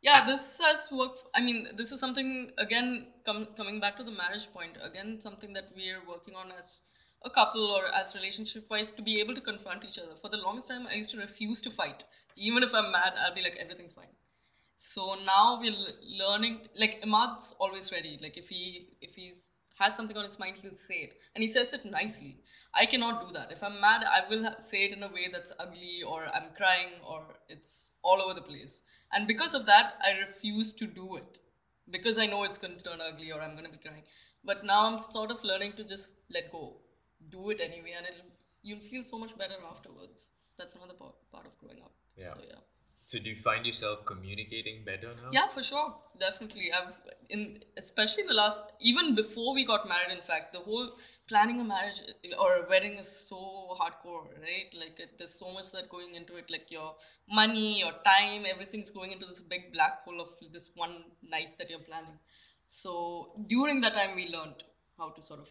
Yeah, this has worked. I mean, this is something again com- coming back to the marriage point. Again, something that we're working on as a couple or as relationship wise to be able to confront each other. For the longest time, I used to refuse to fight. Even if I'm mad, I'll be like, everything's fine. So now we're learning. Like Imad's always ready. Like if he if he's has something on his mind, he'll say it, and he says it nicely. I cannot do that. If I'm mad, I will say it in a way that's ugly, or I'm crying, or it's all over the place. And because of that, I refuse to do it because I know it's going to turn ugly, or I'm going to be crying. But now I'm sort of learning to just let go, do it anyway, and it'll, you'll feel so much better afterwards. That's another part, part of growing up. Yeah. So yeah. So do you find yourself communicating better now? Yeah, for sure. Definitely. I've in especially in the last even before we got married, in fact, the whole planning a marriage or a wedding is so hardcore, right? Like it, there's so much that going into it, like your money, your time, everything's going into this big black hole of this one night that you're planning. So during that time we learned how to sort of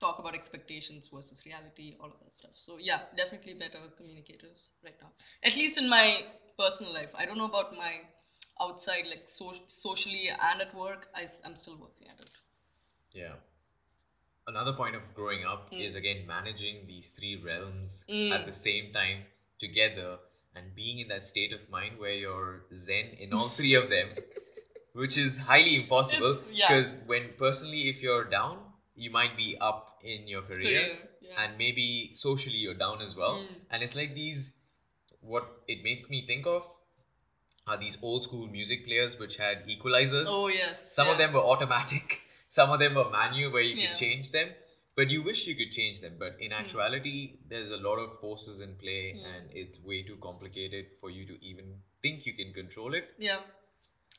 talk about expectations versus reality, all of that stuff. So yeah, definitely better communicators right now. At least in my personal life. I don't know about my outside, like so- socially and at work. I, am still working at it. Yeah. Another point of growing up Mm. is again managing these three realms Mm. at the same time together and being in that state of mind where you're zen in all three of them, which is highly impossible. It's- yeah. Because when personally, if you're down, you might be up in your career, Career, yeah. and maybe socially you're down as well. Mm. And it's like these, what it makes me think of are these old school music players which had equalizers. Oh yes. Some of them were automatic, some of them were manual where you Yeah. could change them. But you wish you could change them. But in actuality, there's a lot of forces in play, Mm. and it's way too complicated for you to even think you can control it. Yeah.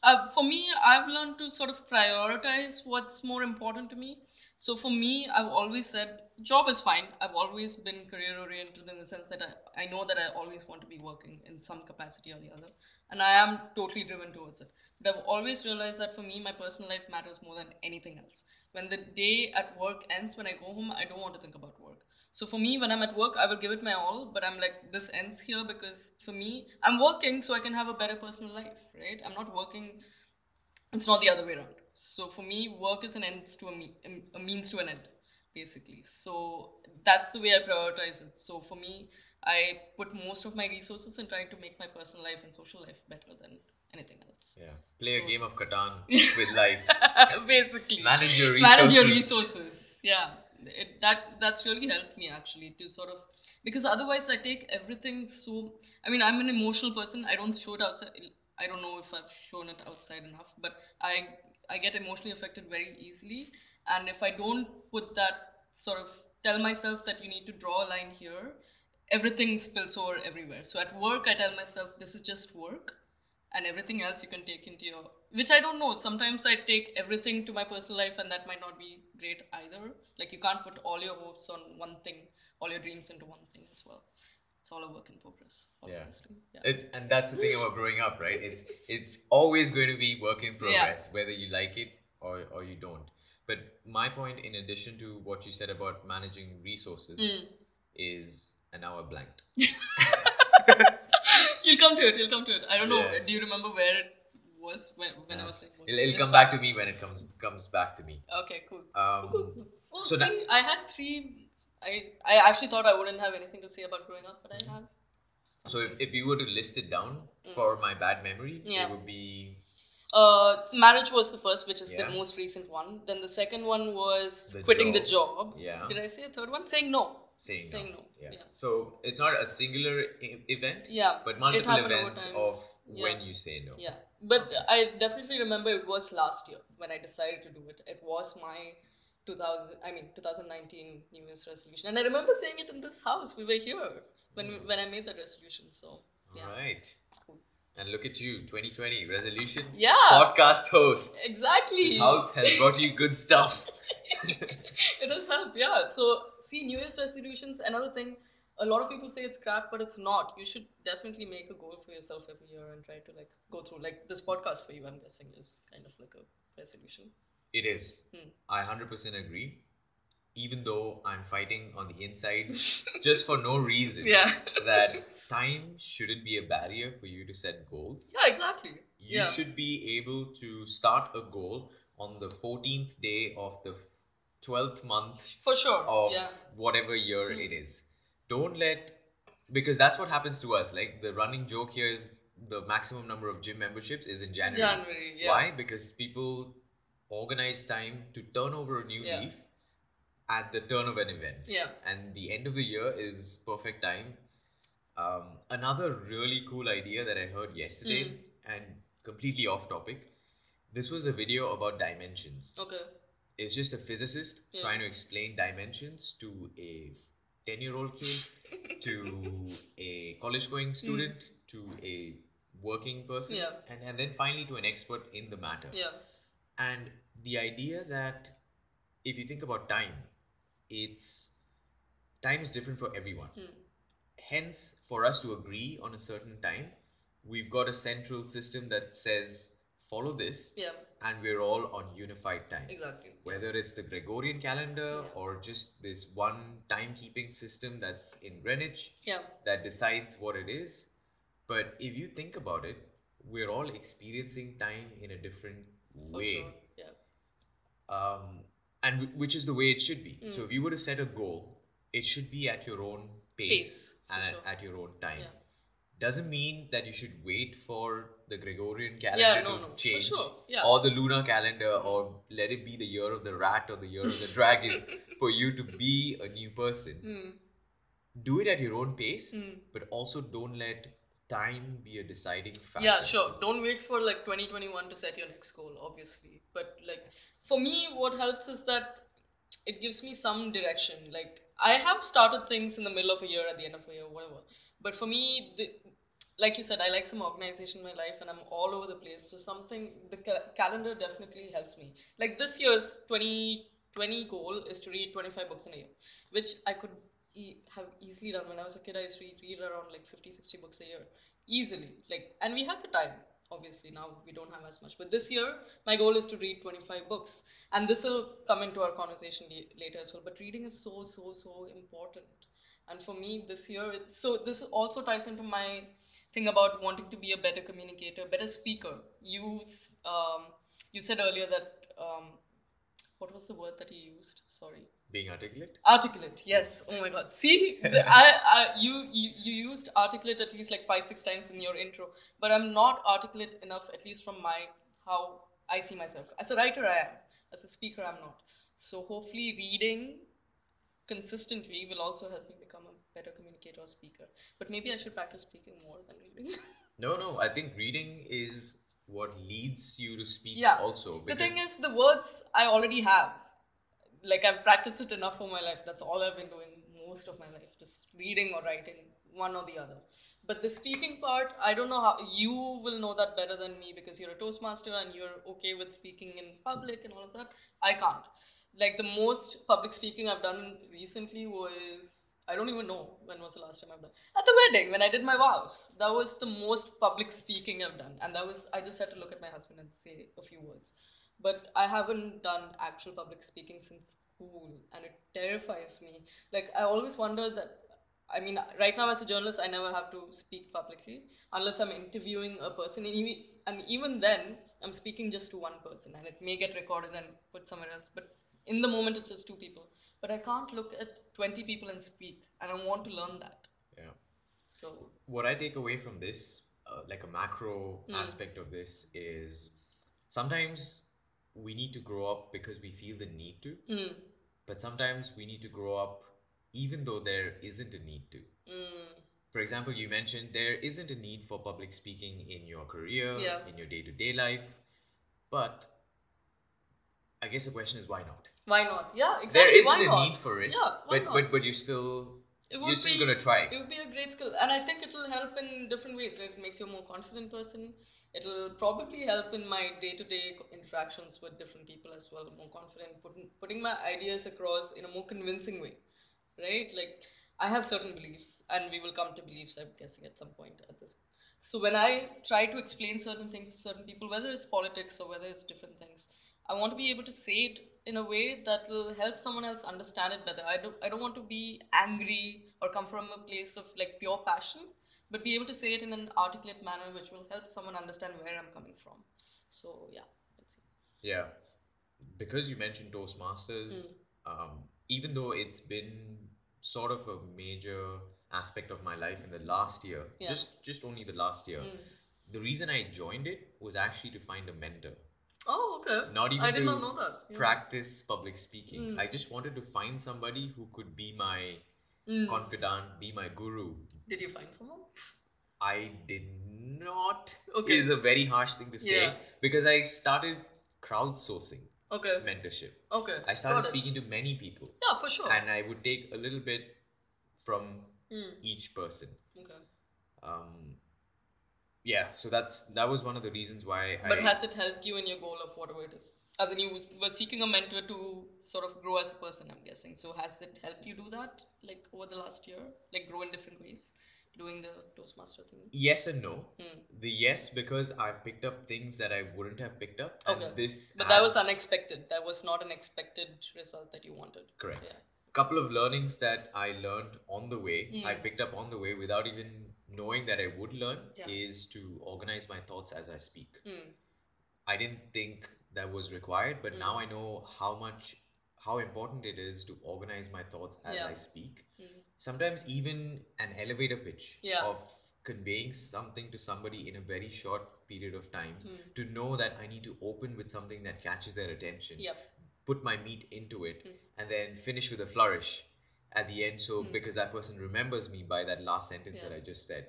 Uh, for me, I've learned to sort of prioritize what's more important to me. So for me, I've always said job is fine. I've always been career oriented in the sense that I, I know that I always want to be working in some capacity or the other. And I am totally driven towards it. But I've always realized that for me, my personal life matters more than anything else. When the day at work ends, when I go home, I don't want to think about work. So for me, when I'm at work, I will give it my all, but I'm like, this ends here because for me, I'm working so I can have a better personal life, right? I'm not working, it's not the other way around. So for me, work is an ends to a, me, um, a means to an end, basically. So that's the way I prioritize it. So for me, I put most of my resources in trying to make my personal life and social life better than anything else. Yeah. Play So- a game of Catan with life. basically Manage your resources. manage your resources. resources yeah it, that that's really helped me actually to sort of because otherwise i take everything so i mean i'm an emotional person i don't show it outside i don't know if i've shown it outside enough but i i get emotionally affected very easily. And if i don't put that sort of tell myself that you need to draw a line here everything spills over everywhere. So at work i tell myself this is just work and everything else you can take into your which i don't know. Sometimes i take everything to my personal life and that might not be great either. Like you can't put all your hopes on one thing all your dreams into one thing as well it's all a work in progress Yeah. yeah It's, and that's the thing about growing up, right? It's it's always going to be work in progress, whether you like it or, or you don't. But my point, in addition to what you said about managing resources, Mm. is an hour blanked. you'll come to it you'll come to it i don't know Yeah. do you remember where it was when, when i was saying It'll, it'll come fine. back to me when it comes comes back to me. okay cool Um, Oh, So see, that- I had three. I I actually thought I wouldn't have anything to say about growing up, but I have. so if, if you were to list it down Mm. for my bad memory, Yeah. it would be Uh, marriage was the first, which is Yeah. the most recent one. Then the second one was The quitting the job. job. Yeah. Did I say a third one? Saying no. saying no. Saying no, Yeah. yeah. So it's not a singular event, Yeah. but multiple events of Yeah. when you say no. Yeah, but I definitely remember it was last year when I decided to do it. It was my 2000, I mean 2019 New Year's resolution, and I remember saying it in this house. We were here when Mm. when I made the resolution. So yeah, Right. Cool. And look at you, 2020 resolution. Yeah. Podcast host. exactly. This house has brought you good stuff. it does help, yeah. So see, New Year's resolutions. Another thing, a lot of people say it's crap, but it's not. You should definitely make a goal for yourself every year and try to like go through. Like this podcast for you, I'm guessing, is kind of like a resolution. It is. Hmm. I 100% agree. Even though I'm fighting on the inside just for no reason. Yeah. that time shouldn't be a barrier for you to set goals. Yeah, exactly. You yeah. should be able to start a goal on the 14th day of the 12th month For sure. of yeah. whatever year Hmm. it is. Don't let because that's what happens to us. Like the running joke here is the maximum number of gym memberships is in January. January. Yeah. Why? Because people organize time to turn over a new Yeah. leaf at the turn of an event. Yeah. And the end of the year is perfect time. Um, another really cool idea that I heard yesterday Mm. and completely off topic. This was a video about dimensions Okay. It's just a physicist Yeah. trying to explain dimensions to a 10 year old kid, to a college going student, to a working person, Yeah. and, and then finally to an expert in the matter. Yeah. And the idea that if you think about time, it's time is different for everyone. Hmm. Hence, for us to agree on a certain time, we've got a central system that says follow this, Yeah. and we're all on unified time Exactly. whether it's the Gregorian calendar Yeah. or just this one timekeeping system that's in Greenwich Yeah. that decides what it is. But if you think about it, we're all experiencing time in a different For way. sure. Um, and w- which is the way it should be. So Mm. if you were to set a goal, it should be at your own pace, Pace, and sure. at your own time. Yeah. Doesn't mean that you should wait for the Gregorian calendar Yeah, no, to no, change sure, yeah. or the lunar calendar or let it be the year of the rat or the year of the dragon for you to be a new person. Hmm. Do it at your own pace, Hmm. but also don't let time be a deciding factor? Yeah, sure. Don't wait for like 2021 to set your next goal, obviously. But like for me, what helps is that it gives me some direction. Like I have started things in the middle of a year, at the end of a year, whatever. But for me, the, like you said, I like some organization in my life, and I'm all over the place. So something the ca- calendar definitely helps me. Like this year's 2020 goal is to read 25 books in a year, which I could have easily done when I was a kid. I used to read, around like 50, 60 books a year easily. Like, and we had the time. Obviously, now we don't have as much. But this year, my goal is to read 25 books, and this will come into our conversation later as well. But reading is so, so, so important. And for me, this year, it's so this also ties into my thing about wanting to be a better communicator, better speaker. You, um, you said earlier that um, what was the word that you used? Sorry. Being articulate? Articulate, yes. Oh my god. See, the, I, I, you, you, you used articulate at least like five, six times in your intro, but I'm not articulate enough, at least from my how I see myself. As a writer, I am. As a speaker, I'm not. So hopefully, reading consistently will also help me become a better communicator or speaker. But maybe I should practice speaking more than reading. No, no. I think reading is what leads you to speak Yeah. also. the thing is, the words I already have. Like I've practiced it enough for my life. That's all I've been doing most of my life, just reading or writing, one or the other. But the speaking part, I don't know how you will know that better than me because you're a Toastmaster and you're okay with speaking in public and all of that. I can't. Like the most public speaking I've done recently was I don't even know when was the last time I've done at the wedding when I did my vows. That was the most public speaking I've done, and that was I just had to look at my husband and say a few words. But I haven't done actual public speaking since school, and it terrifies me. Like I always wonder that. I mean, right now as a journalist, I never have to speak publicly unless I'm interviewing a person, and even, then, I'm speaking just to one person, and it may get recorded and put somewhere else. But in the moment, it's just two people. But I can't look at 20 people and speak, and I want to learn that. yeah. So, what I take away from this, uh, like a macro Hmm. aspect of this, is sometimes we need to grow up because we feel the need to, mm, but sometimes we need to grow up even though there isn't a need to. mm, For example, you mentioned there isn't a need for public speaking in your career, Yeah. in your day to day life, but I guess the question is why not? why not? Yeah, exactly. there isn't why a not? need for it, Yeah, why but, not? but but you still It you're still be- gonna try. It would be a great skill, and I think it will help in different ways. It makes you a more confident person. It'll probably help in my day-to-day interactions with different people as well. More confident, putting putting my ideas across in a more convincing way, right? Like, I have certain beliefs, and we will come to beliefs. I'm guessing at some point at this. So when I try to explain certain things to certain people, whether it's politics or whether it's different things, I want to be able to say it in a way that will help someone else understand it better. I don't I don't want to be angry or come from a place of like pure passion, but be able to say it in an articulate manner which will help someone understand where I'm coming from. So yeah, that's it. Yeah, because you mentioned Toastmasters, um, even though it's been sort of a major aspect of my life in the last year, Yeah. just just only the last year, Mm. the reason I joined it was actually to find a mentor, Oh, okay. not even I did not know that. Yeah. practice public speaking. Mm. I just wanted to find somebody who could be my Mm. confidant, be my guru. Did you find someone? I did not. Okay. Is a very harsh thing to say Yeah. because I started crowdsourcing Okay. mentorship. Okay. I started it. speaking to many people. Yeah, for sure. and I would take a little bit from Mm. each person. Okay. Um, yeah, so that's that was one of the reasons why But I has it helped you in your goal of whatever it is? As in, you was- were seeking a mentor to sort of grow as a person, I'm guessing. So has it helped you do that, like over the last year, like grow in different ways, doing the Toastmaster thing? yes and no. Hmm. The yes because I've picked up things that I wouldn't have picked up, and Okay. this But that was unexpected. That was not an expected result that you wanted. Correct. Yeah. A couple of learnings that I learned on the way, Hmm. I picked up on the way without even knowing that I would learn, Yeah. is to organize my thoughts as I speak. Hmm. I didn't think that was required, but Mm. now I know how much how important it is to organize my thoughts as Yeah. I speak. Hmm. Sometimes even an elevator pitch Yeah. of conveying something to somebody in a very short period of time Hmm. to know that I need to open with something that catches their attention, Yep. put my meat into it, Mm. and then finish with a flourish at the end so Mm. because that person remembers me by that last sentence that I just said.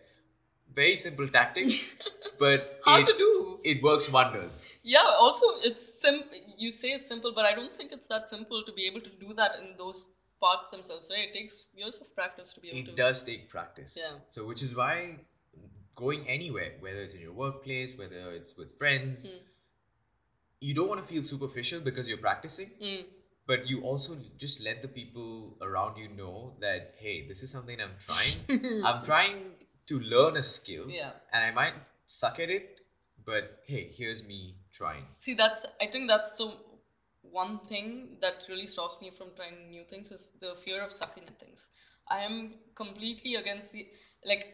very simple tactic, but Hard it, to do. it works wonders. Yeah, also it's sim. You say it's simple, but I don't think it's that simple to be able to do that in those parts themselves. Right? It takes years of practice to be able It to. It does take practice. Yeah. So, which is why going anywhere, whether it's in your workplace, whether it's with friends, Mm. you don't want to feel superficial because you're practicing, Mm. But you also just let the people around you know that, hey, this is something I'm trying. I'm trying to learn a skill, Yeah. and I might suck at it, but hey, here's me trying. See, that's I think that's the one thing that really stops me from trying new things is the fear of sucking at things. I am completely against the like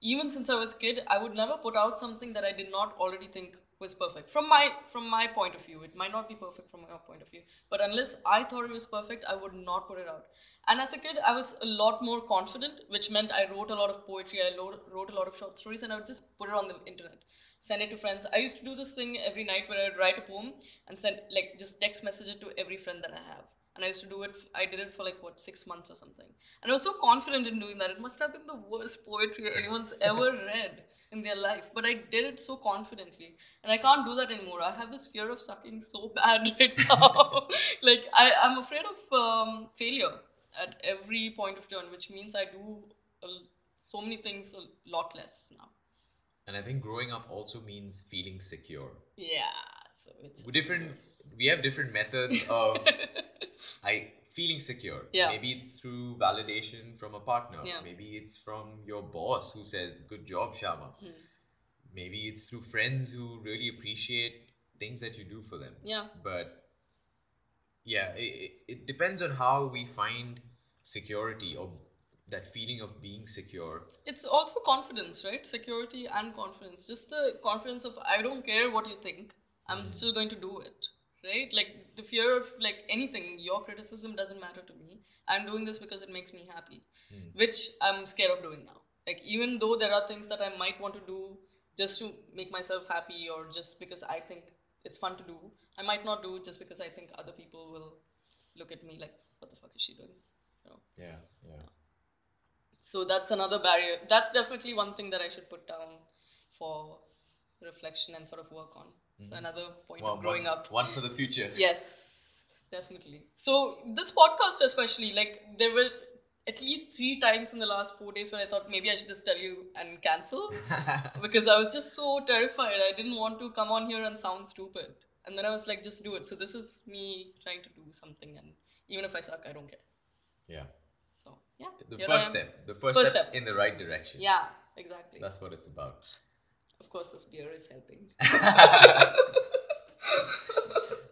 even since I was a kid, I would never put out something that I did not already think was perfect. From my from my point of view, it might not be perfect from your point of view, but unless I thought it was perfect, I would not put it out. And as a kid, I was a lot more confident, which meant I wrote a lot of poetry, I lo- wrote a lot of short stories, and I would just put it on the internet, send it to friends. I used to do this thing every night where I'd write a poem and send like just text message it to every friend that I have. And I used to do it. I did it for like what six months or something. And I was so confident in doing that. It must have been the worst poetry anyone's ever read in their life. But I did it so confidently, and I can't do that anymore. I have this fear of sucking so bad right now. like I, I'm afraid of um, failure at every point of turn, which means I do a, so many things a lot less now. And I think growing up also means feeling secure. Yeah. So it's different. We have different methods of I feeling secure. Yeah. Maybe it's through validation from a partner. Yeah. Maybe it's from your boss who says, "Good job, Shyama." Hmm. Maybe it's through friends who really appreciate things that you do for them. Yeah. But yeah, it, it depends on how we find security or that feeling of being secure. It's also confidence, right? Security and confidence. Just the confidence of I don't care what you think. I'm Mhm. still going to do it. Right? Like the fear of like anything, your criticism doesn't matter to me. I'm doing this because it makes me happy. Mm. Which I'm scared of doing now. Like even though there are things that I might want to do just to make myself happy or just because I think it's fun to do, I might not do just because I think other people will look at me like, what the fuck is she doing? You know? Yeah, yeah. So that's another barrier. That's definitely one thing that I should put down for reflection and sort of work on. So Mhm. another point of growing one, up. One for the future. Yes, definitely. So this podcast especially, like there were at least three times in the last four days when I thought maybe I should just tell you and cancel because I was just so terrified. I didn't want to come on here and sound stupid. And then I was like, just do it. So this is me trying to do something, and even if I suck, I don't care. yeah. So yeah. The first step. The first, First step, step. in the right direction. Yeah, exactly. That's what it's about. Of course, this beer is helping.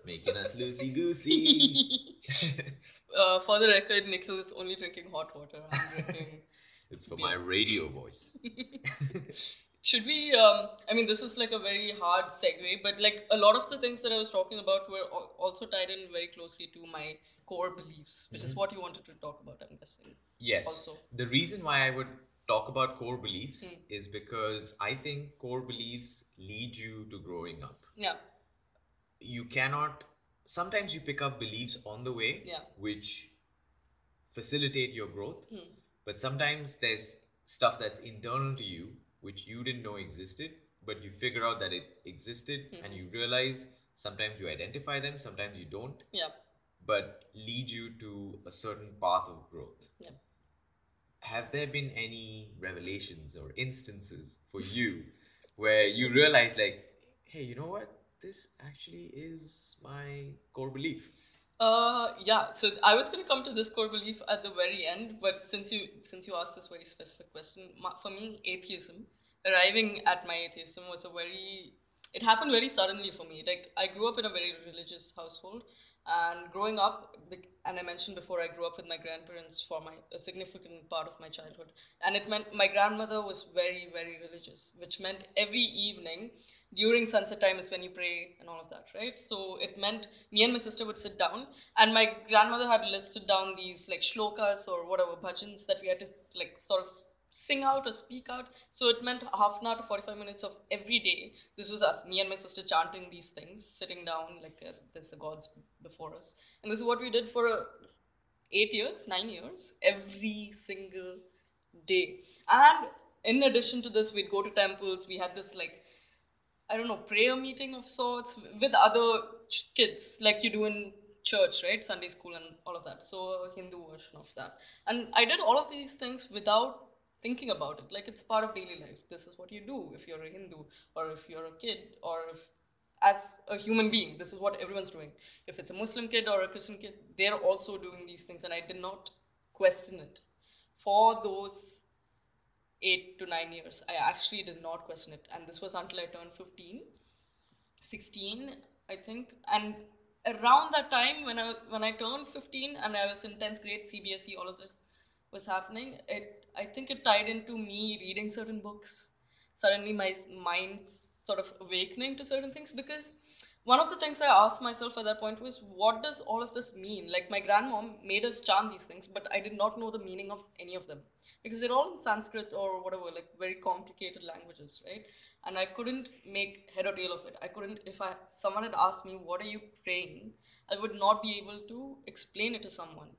Making us loosey goosey. uh, for the record, Nikhil is only drinking hot water. I'm drinking. it's for my radio voice. Should we? Um, I mean, this is like a very hard segue, but like a lot of the things that I was talking about were also tied in very closely to my core beliefs, which is Mhm. what you wanted to talk about. I'm guessing. Yes. Also. The reason why I would talk about core beliefs Hmm. is because I think core beliefs lead you to growing up. Yeah. You cannot, sometimes you pick up beliefs on the way Yeah. which facilitate your growth, Hmm. but sometimes there's stuff that's internal to you which you didn't know existed, but you figure out that it existed and Mhm. you realize sometimes you identify them, sometimes you don't, Yeah. but lead you to a certain path of growth. Yeah. Have there been any revelations or instances for you where you realize, like, hey, you know what? This actually is my core belief. Uh, yeah. So I was gonna come to this core belief at the very end, but since you since you asked this very specific question, for me, atheism, arriving at my atheism was a very it happened very suddenly for me. Like I grew up in a very religious household, and growing up, and I mentioned before, I grew up with my grandparents for my a significant part of my childhood, and it meant my grandmother was very very religious, which meant every evening during sunset time is when you pray and all of that, right? So it meant me and my sister would sit down, and my grandmother had listed down these like shlokas or whatever bhajans that we had to like sort of sing out or speak out. So it meant half an hour to 45 minutes of every day. This was us, me and my sister chanting these things, sitting down like uh, there's the gods before us. And this is what we did for uh, eight years, nine years, every single day. And in addition to this, we'd go to temples. We had this like I don't know prayer meeting of sorts with other ch- kids, like you do in church, right? Sunday school and all of that. So a Hindu version of that. And I did all of these things without thinking about it. Like it's part of daily life. This is what you do if you're a Hindu or if you're a kid or if as a human being, this is what everyone's doing. If it's a Muslim kid or a Christian kid, they're also doing these things, and I did not question it for those eight to nine years. I actually did not question it, and this was until I turned 15, 16, I think, and around that time when I when I turned 15 and I was in 10th grade CBSE, all of this was happening. It I think it tied into me reading certain books. Suddenly, my mind sort of awakening to certain things because one of the things I asked myself at that point was, what does all of this mean? Like my grandmom made us chant these things, but I did not know the meaning of any of them because they're all in Sanskrit or whatever, like very complicated languages, right? And I couldn't make head or tail of it. I couldn't if I someone had asked me, "What are you praying?" I would not be able to explain it to someone,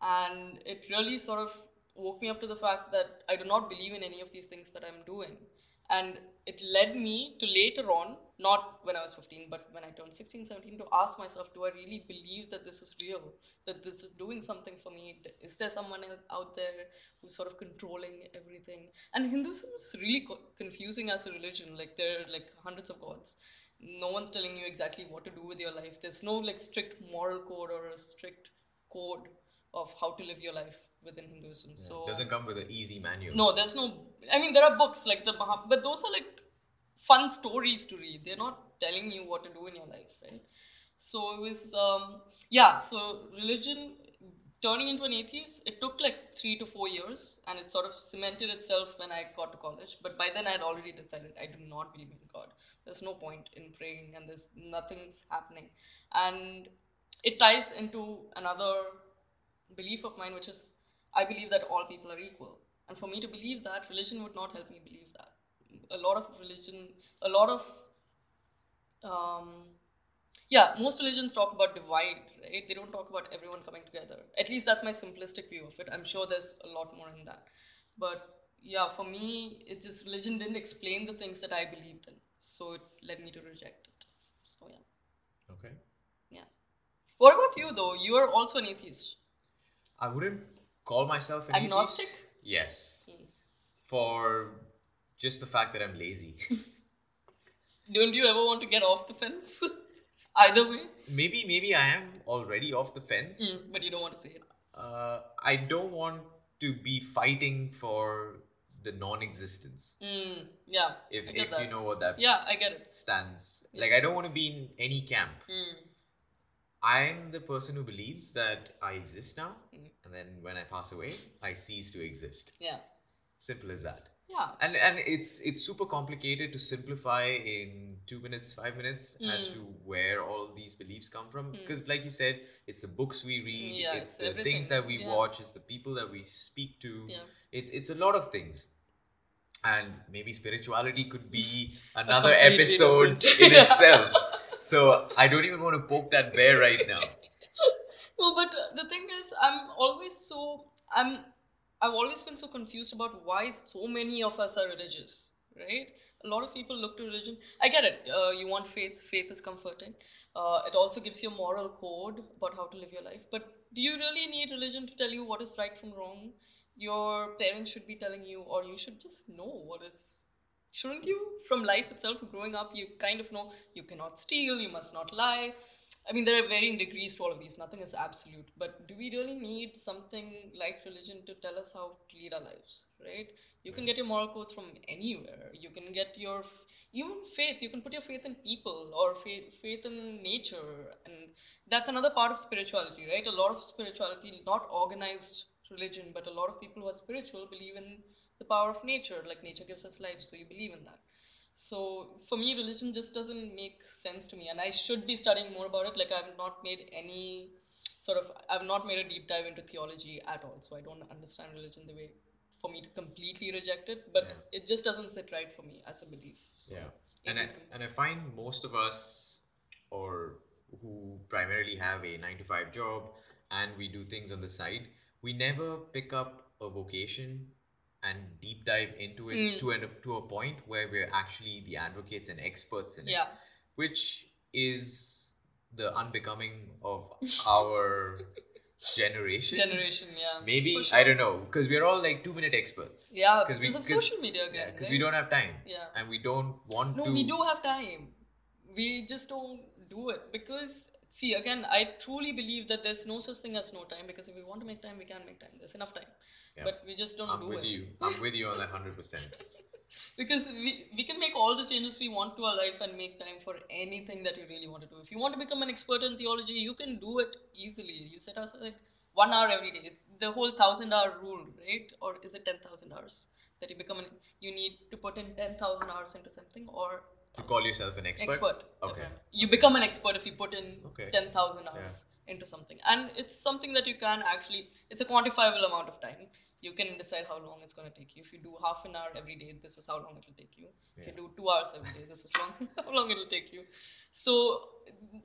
and it really sort of woke me up to the fact that I do not believe in any of these things that I'm doing. And it led me to later on not when i was 15 but when i turned 16 17 to ask myself do i really believe that this is real? That this is doing something for me? Is there someone out there who's sort of controlling everything? And hinduism is really co- confusing as a religion. Like there are like hundreds of gods. No one's telling you exactly what to do with your life. There's no like strict moral code or a strict code of how to live your life within Hinduism. Yeah, So it doesn't come with an easy manual. no, there's no. I mean, there are books like the Maha, but those are like fun stories to read. They're not telling you what to do in your life, right? So it was, um, yeah. So religion turning into an atheist, it took like three to four years, and it sort of cemented itself when I got to college. But by then, I had already decided I do not believe in God. There's no point in praying, and there's nothing's happening, and it ties into another belief of mine, which is I believe that all people are equal. And for me to believe that, religion would not help me believe that. A lot of religion, a lot of, um, yeah, most religions talk about divide, right? They don't talk about everyone coming together. At least that's my simplistic view of it. I'm sure there's a lot more in that. But yeah, for me, it just religion didn't explain the things that I believed in. So it led me to reject it. So yeah. Okay. Yeah. What about you though? You are also an atheist. I wouldn't call myself an Agnostic? atheist. Yes. For just the fact that I'm lazy. Don't you ever want to get off the fence? Either way. maybe maybe I am already off the fence. Mm, but you don't want to say it. Uh, I don't want to be fighting for the non-existence. Mm, yeah. If if that. you know what that Yeah, I get it. stands. Yeah. Like I don't want to be in any camp. Mm, I'm the person who believes that I exist now, Mm. and then when I pass away, I cease to exist. yeah. Simple as that. Yeah. And and it's it's super complicated to simplify in two minutes, five minutes as Mm. to where all these beliefs come from. Mm. Because like you said, it's the books we read, Yeah, it's it's the everything. things that we Yeah. watch, it's the people that we speak to. Yeah. It's it's a lot of things. And maybe spirituality could be another episode in itself. So I don't even want to poke that bear right now. Well, but uh, the thing is, I'm always so I'm I've always been so confused about why so many of us are religious, right? A lot of people look to religion. I get it. Uh, you want faith. Faith is comforting. Uh, it also gives you a moral code about how to live your life. But do you really need religion to tell you what is right from wrong? Your parents should be telling you, or you should just know what is shouldn't you? From life itself growing up you kind of know you cannot steal you must not lie. I mean there are varying degrees to all of these. Nothing is absolute. But do we really need something like religion to tell us how to lead our lives right? You can get your moral codes from anywhere. You can get your even faith. You can put your faith in people or faith, faith in nature. And that's another part of spirituality right? A lot of spirituality not organized religion but a lot of people who are spiritual believe in the power of nature like nature gives us life so you believe in that so for me religion just doesn't make sense to me and i should be studying more about it like i've not made any sort of i've not made a deep dive into theology at all so i don't understand religion the way for me to completely reject it but Yeah. it just doesn't sit right for me as a belief so Yeah. And I, and I find most of us, or who primarily have a nine to five job and we do things on the side, we never pick up a vocation and deep dive into it Mm. to an, to a point where we're actually the advocates and experts in it, which is the unbecoming of our generation. Generation, yeah. Maybe For I don't know because we're all like two minute experts. Yeah, 'Cause we because of social media Yeah, again. because right? we don't have time Yeah. and we don't want No, to. No, we do have time. We just don't do it because see again, I truly believe that there's no such thing as no time because if we want to make time, we can make time. There's enough time, Yeah. but we just don't do it. I'm do with it you. I'm with you on that hundred percent. because we we can make all the changes we want to our life and make time for anything that you really want to do. If you want to become an expert in theology, you can do it easily. You set aside one hour every day. It's the whole thousand hour rule, right? Or is it ten thousand hours that you become an? You need to put in ten thousand hours into something or To call yourself an expert. expert. Okay. You become an expert if you put in Okay. 10,000 hours into something. And it's something that you can actually, it's a quantifiable amount of time. You can decide how long it's going to take you. If you do half an hour every day, this is how long it will take you. If you do two hours every day, this is long, how long it will take you. So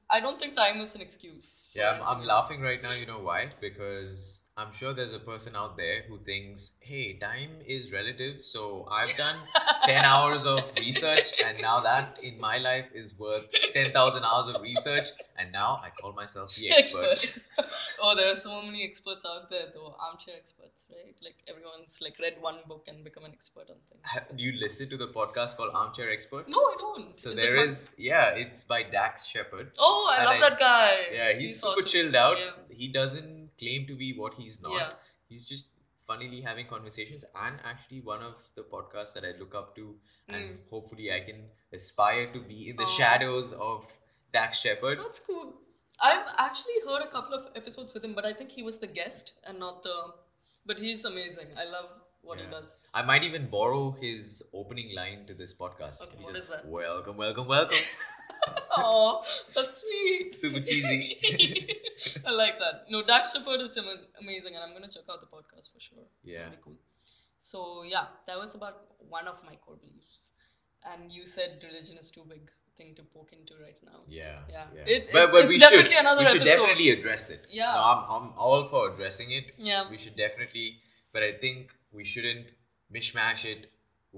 I don't think time is an excuse. Yeah, I'm, I'm laughing right now. You know why? Because I'm sure there's a person out there who thinks, hey, time is relative. So I've done 10 hours of research, and now that in my life is worth 10,000 hours of research, and now I call myself the expert. expert. oh, there are so many experts out there, though. Armchair experts, right? Like everyone's like read one book and become an expert on things. Ha- Do you listen to the podcast called Armchair Expert? No, I don't. So Is there yeah, it's by Dax Shepard. Oh, I and love I- that guy. Yeah, he's, super awesome. chilled out. Yeah. He doesn't claim to be what he's not. Yeah. He's just funnily having conversations and actually one of the podcasts that I look up to and Mm. hopefully I can aspire to be in the Aw. shadows of Dax Shepard. That's cool. I've actually heard a couple of episodes with him, but I think he was the guest and not the. But he's amazing. I love what he does. I might even borrow his opening line to this podcast. Okay, what says, is that? Welcome, welcome, welcome. Oh, that's sweet. Super cheesy. I like that. No, Dax Shepard is amazing, and I'm gonna check out the podcast for sure. Yeah. That'd be cool. So yeah, that was about one of my core beliefs. And you said religion is too big thing to poke into right now. Yeah. Yeah. yeah. It- but but it's we definitely should, another we should episode. definitely address it. Yeah. No, I'm, I'm all for addressing it. Yeah. We should definitely, but I think we shouldn't mishmash it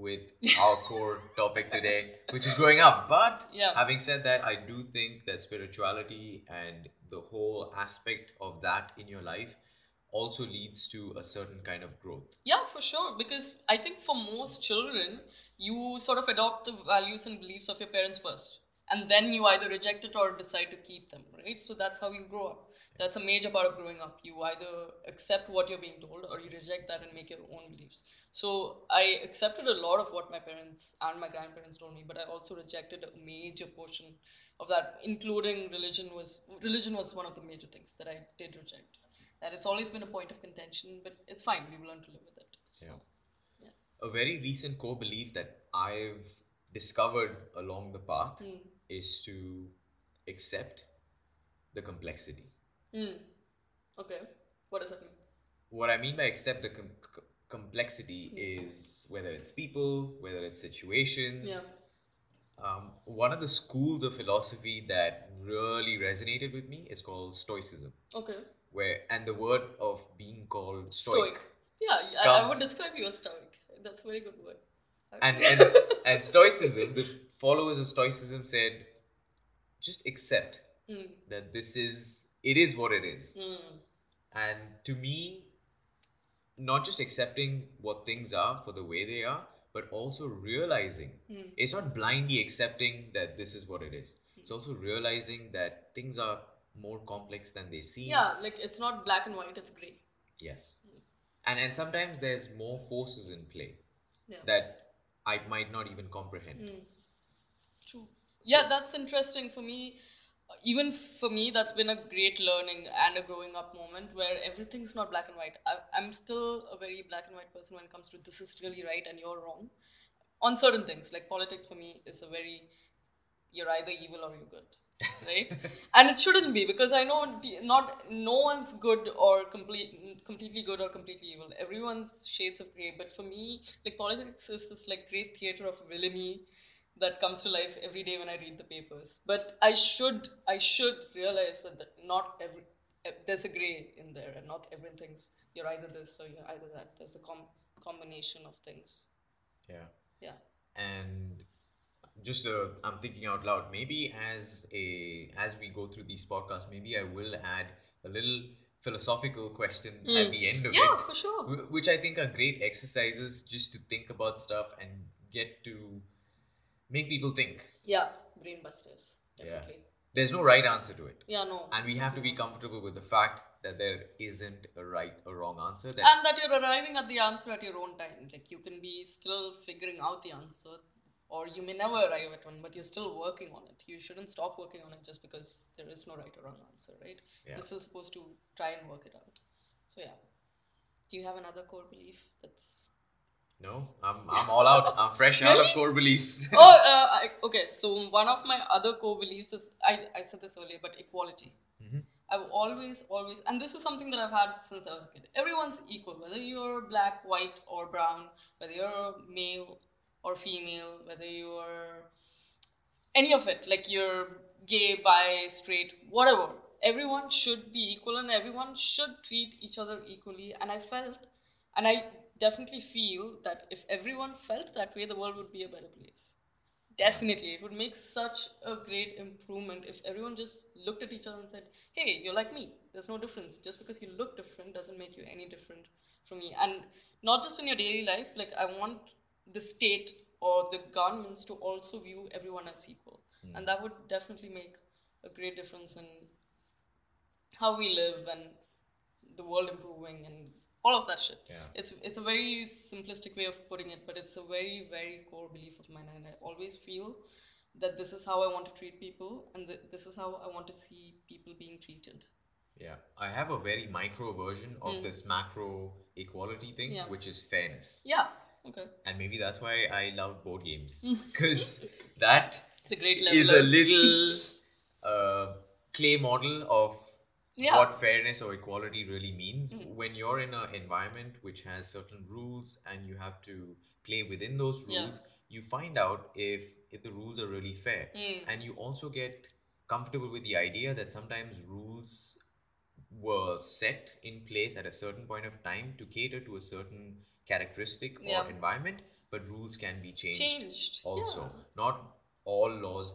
with our core topic today, which is growing up. But Yeah. having said that, I do think that spirituality and the whole aspect of that in your life also leads to a certain kind of growth. Yeah, for sure. Because I think for most children, you sort of adopt the values and beliefs of your parents first. And then you either reject it or decide to keep them, right? So that's how you grow up. That's a major part of growing up. You either accept what you're being told or you reject that and make your own beliefs. So I accepted a lot of what my parents and my grandparents told me, but I also rejected a major portion of that, including religion was religion was one of the major things that I did reject. That it's always been a point of contention, but it's fine. We've learned to live with it. So, Yeah. A very recent core belief that I've discovered along the path Mm. is to accept the complexity. Mm. Okay. What does that mean? What I mean by accept the com- c- complexity Mm. is whether it's people, whether it's situations. Yeah. Um, one of the schools of philosophy that really resonated with me is called Stoicism, Okay. where and the word of being called Stoic. Yeah, I, I would describe you as stoic. That's a very good word. And and and Stoicism, the followers of Stoicism said, just accept Mm. that this is it is what it is. Mm. And to me, not just accepting what things are for the way they are, but also realizing Mm. it's not blindly accepting that this is what it is. It's also realizing that things are more complex than they seem. Yeah, like it's not black and white, it's gray. Yes. And and sometimes there's more forces in play Yeah. that I might not even comprehend. Mm. True. Yeah, that's interesting for me. Even for me, that's been a great learning and a growing up moment where everything's not black and white. I, I'm still a very black and white person when it comes to this is really right and you're wrong on certain things. Like politics for me is a very you're either evil or you're good, right? and it shouldn't be because I know not no one's good or complete completely good or completely evil. Everyone's shades of gray. But for me, like politics is this like great theater of villainy that comes to life every day when I read the papers. But I should I should realize that, that not every eh, there's a gray in there and not everything's you're either this or you're either that. There's a com combination of things. Yeah. Yeah. And just uh, I'm thinking out loud. Maybe as a as we go through these podcasts, maybe I will add a little philosophical question at Mm. the end of Yeah, it, for sure. which I think are great exercises just to think about stuff and get to make people think. Yeah, brain busters. Yeah. Definitely. There's no right answer to it, Yeah, no. and we have to be comfortable with the fact that there isn't a right or wrong answer. That and that you're arriving at the answer at your own time. Like you can be still figuring out the answer, or you may never arrive at one, but you're still working on it. You shouldn't stop working on it just because there is no right or wrong answer, right? Yeah. You're still supposed to try and work it out. So yeah. Do you have another core belief that's no, I'm I'm all out. I'm fresh out of core beliefs. oh, uh, I, okay. So one of my other core beliefs is I, I said this earlier, but equality. Mhm. I've always, always, and this is something that I've had since I was a kid. Everyone's equal, whether you're black, white, or brown, whether you're male or female, whether you're any of it, like you're gay, bi, straight, whatever. Everyone should be equal and everyone should treat each other equally. And I felt, and I definitely feel that if everyone felt that way, the world would be a better place. Definitely, it would make such a great improvement if everyone just looked at each other and said, Hey, you're like me. There's no difference. Just because you look different doesn't make you any different from me. And not just in your daily life, like, I want the state or the governments to also view everyone as equal. Hmm. And that would definitely make a great difference in how we live and the world improving and all of that shit. Yeah. It's it's a very simplistic way of putting it, but it's a very very core belief of mine, and I always feel that this is how I want to treat people, and th- this is how I want to see people being treated. Yeah, I have a very micro version of this macro equality thing. Yeah. which is fairness. Yeah. Okay. And maybe that's why I love board games. Because that It's a great level. is a little uh, clay model of Yeah. what fairness or equality really means. Mhm. When you're in an environment which has certain rules and you have to play within those Yeah. rules, you find out if, if the rules are really fair. Mm. And you also get comfortable with the idea that sometimes rules were set in place at a certain point of time to cater to a certain characteristic Yeah. or environment, but rules can be changed, Changed. also. Yeah. Not all laws,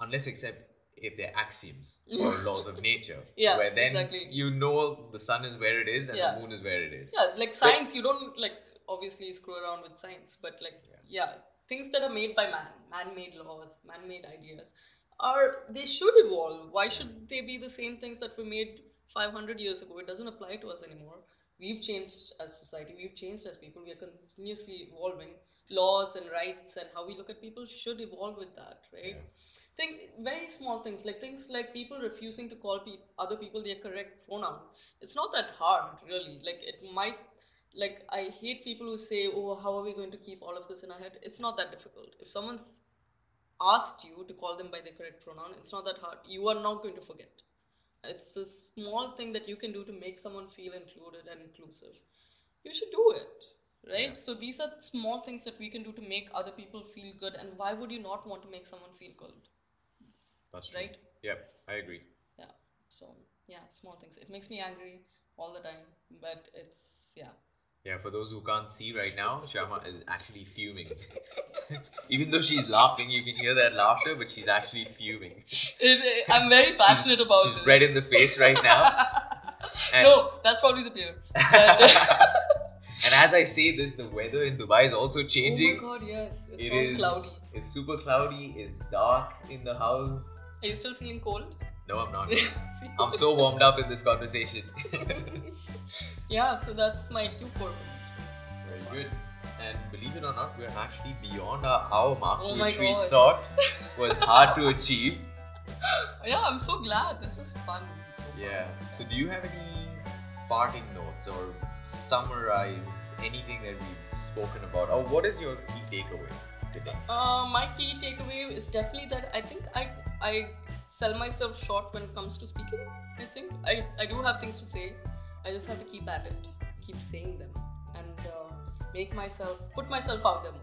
unless except if they're axioms or laws of nature, Yeah, where then exactly. you know the sun is where it is and Yeah. the moon is where it is. Yeah, like science, you don't like obviously screw around with science, but like yeah, things that are made by man, man-made laws, man-made ideas, are they should evolve. Why should they be the same things that were made 500 years ago? It doesn't apply to us anymore. We've changed as society. We've changed as people. We are continuously evolving. Laws and rights and how we look at people should evolve with that, right? Think very small things like things like people refusing to call pe- other people their correct pronoun it's not that hard really. Like it might like i hate people who say oh how are we going to keep all of this in our head? It's not that difficult. If someone's asked you to call them by their correct pronoun it's not that hard. You are not going to forget. It's a small thing that you can do to make someone feel included and inclusive. You should do it right? So these are small things that we can do to make other people feel good and why would you not want to make someone feel good That's true. right? Yep, I agree. yeah so yeah small things it makes me angry all the time but it's yeah Yeah, for those who can't see right now, Shyama is actually fuming. Even though she's laughing, you can hear that laughter, but she's actually fuming. it, i'm very passionate about she's this red in the face right now. No that's probably the beer and as I say this, the weather in Dubai is also changing. oh my god yes it's It all is cloudy It's super cloudy. It's dark in the house. Are you still feeling cold No, I'm not. I'm so warmed up in this conversation. yeah so that's my two core beliefs Very good. And believe it or not, we're actually beyond our hour mark, Oh which we thought was hard to achieve. yeah i'm so glad this was fun So fun. Yeah. So, do you have any parting notes or summarize anything that we've spoken about, or what is your key takeaway today? Uh, my key takeaway is definitely that I think I I sell myself short when it comes to speaking. I think I, I do have things to say. I just have to keep at it, keep saying them, and uh, make myself put myself out there more,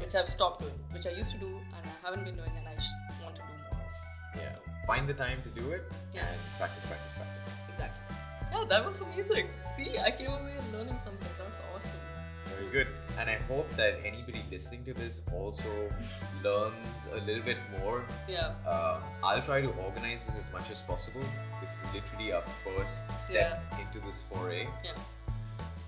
which I've stopped doing, which I used to do and I haven't been doing, and I sh- want to do more. Yeah. So, Find the time to do it Yeah. and practice, practice, practice. exactly. Yeah, that was amazing. See, I came away learning something. That's awesome. Very good. And I hope that anybody listening to this also learns a little bit more. Yeah. Uh, I'll try to organize this as much as possible. This is literally our first step into this foray. Yeah.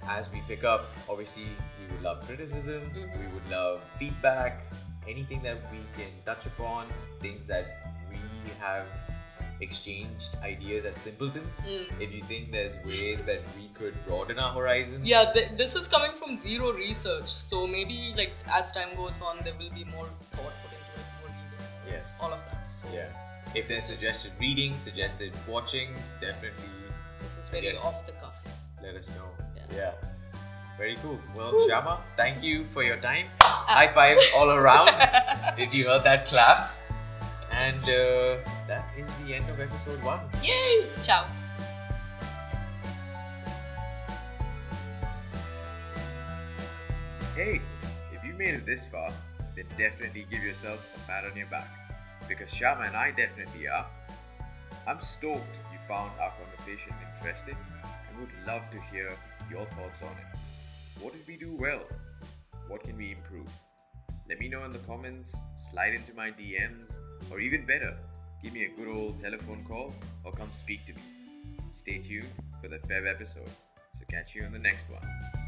As we pick up, obviously, we would love criticism, Mhm. we would love feedback, anything that we can touch upon, things that we have exchanged ideas as simpletons. Mm. If you think there's ways that we could broaden our horizons, Yeah, th- this is coming from zero research, so maybe like as time goes on, there will be more thought put into it, more reading, Yes. all of that. So Yeah. If there's suggested reading, suggested watching, definitely this is very Yes. off the cuff. let us know. Yeah. Very cool. Well, Woo. Shyama, thank you for your time. High five all around. if you heard that clap. And uh, that is the end of episode one. Yay! Ciao. Hey, if you made it this far, then definitely give yourself a pat on your back. Because Shyama and I definitely are. I'm stoked you found our conversation interesting and would love to hear your thoughts on it. What did we do well? What can we improve? Let me know in the comments, slide into my DMs, or even better, give me a good old telephone call or come speak to me. Stay tuned for the Feb episode. So catch you on the next one.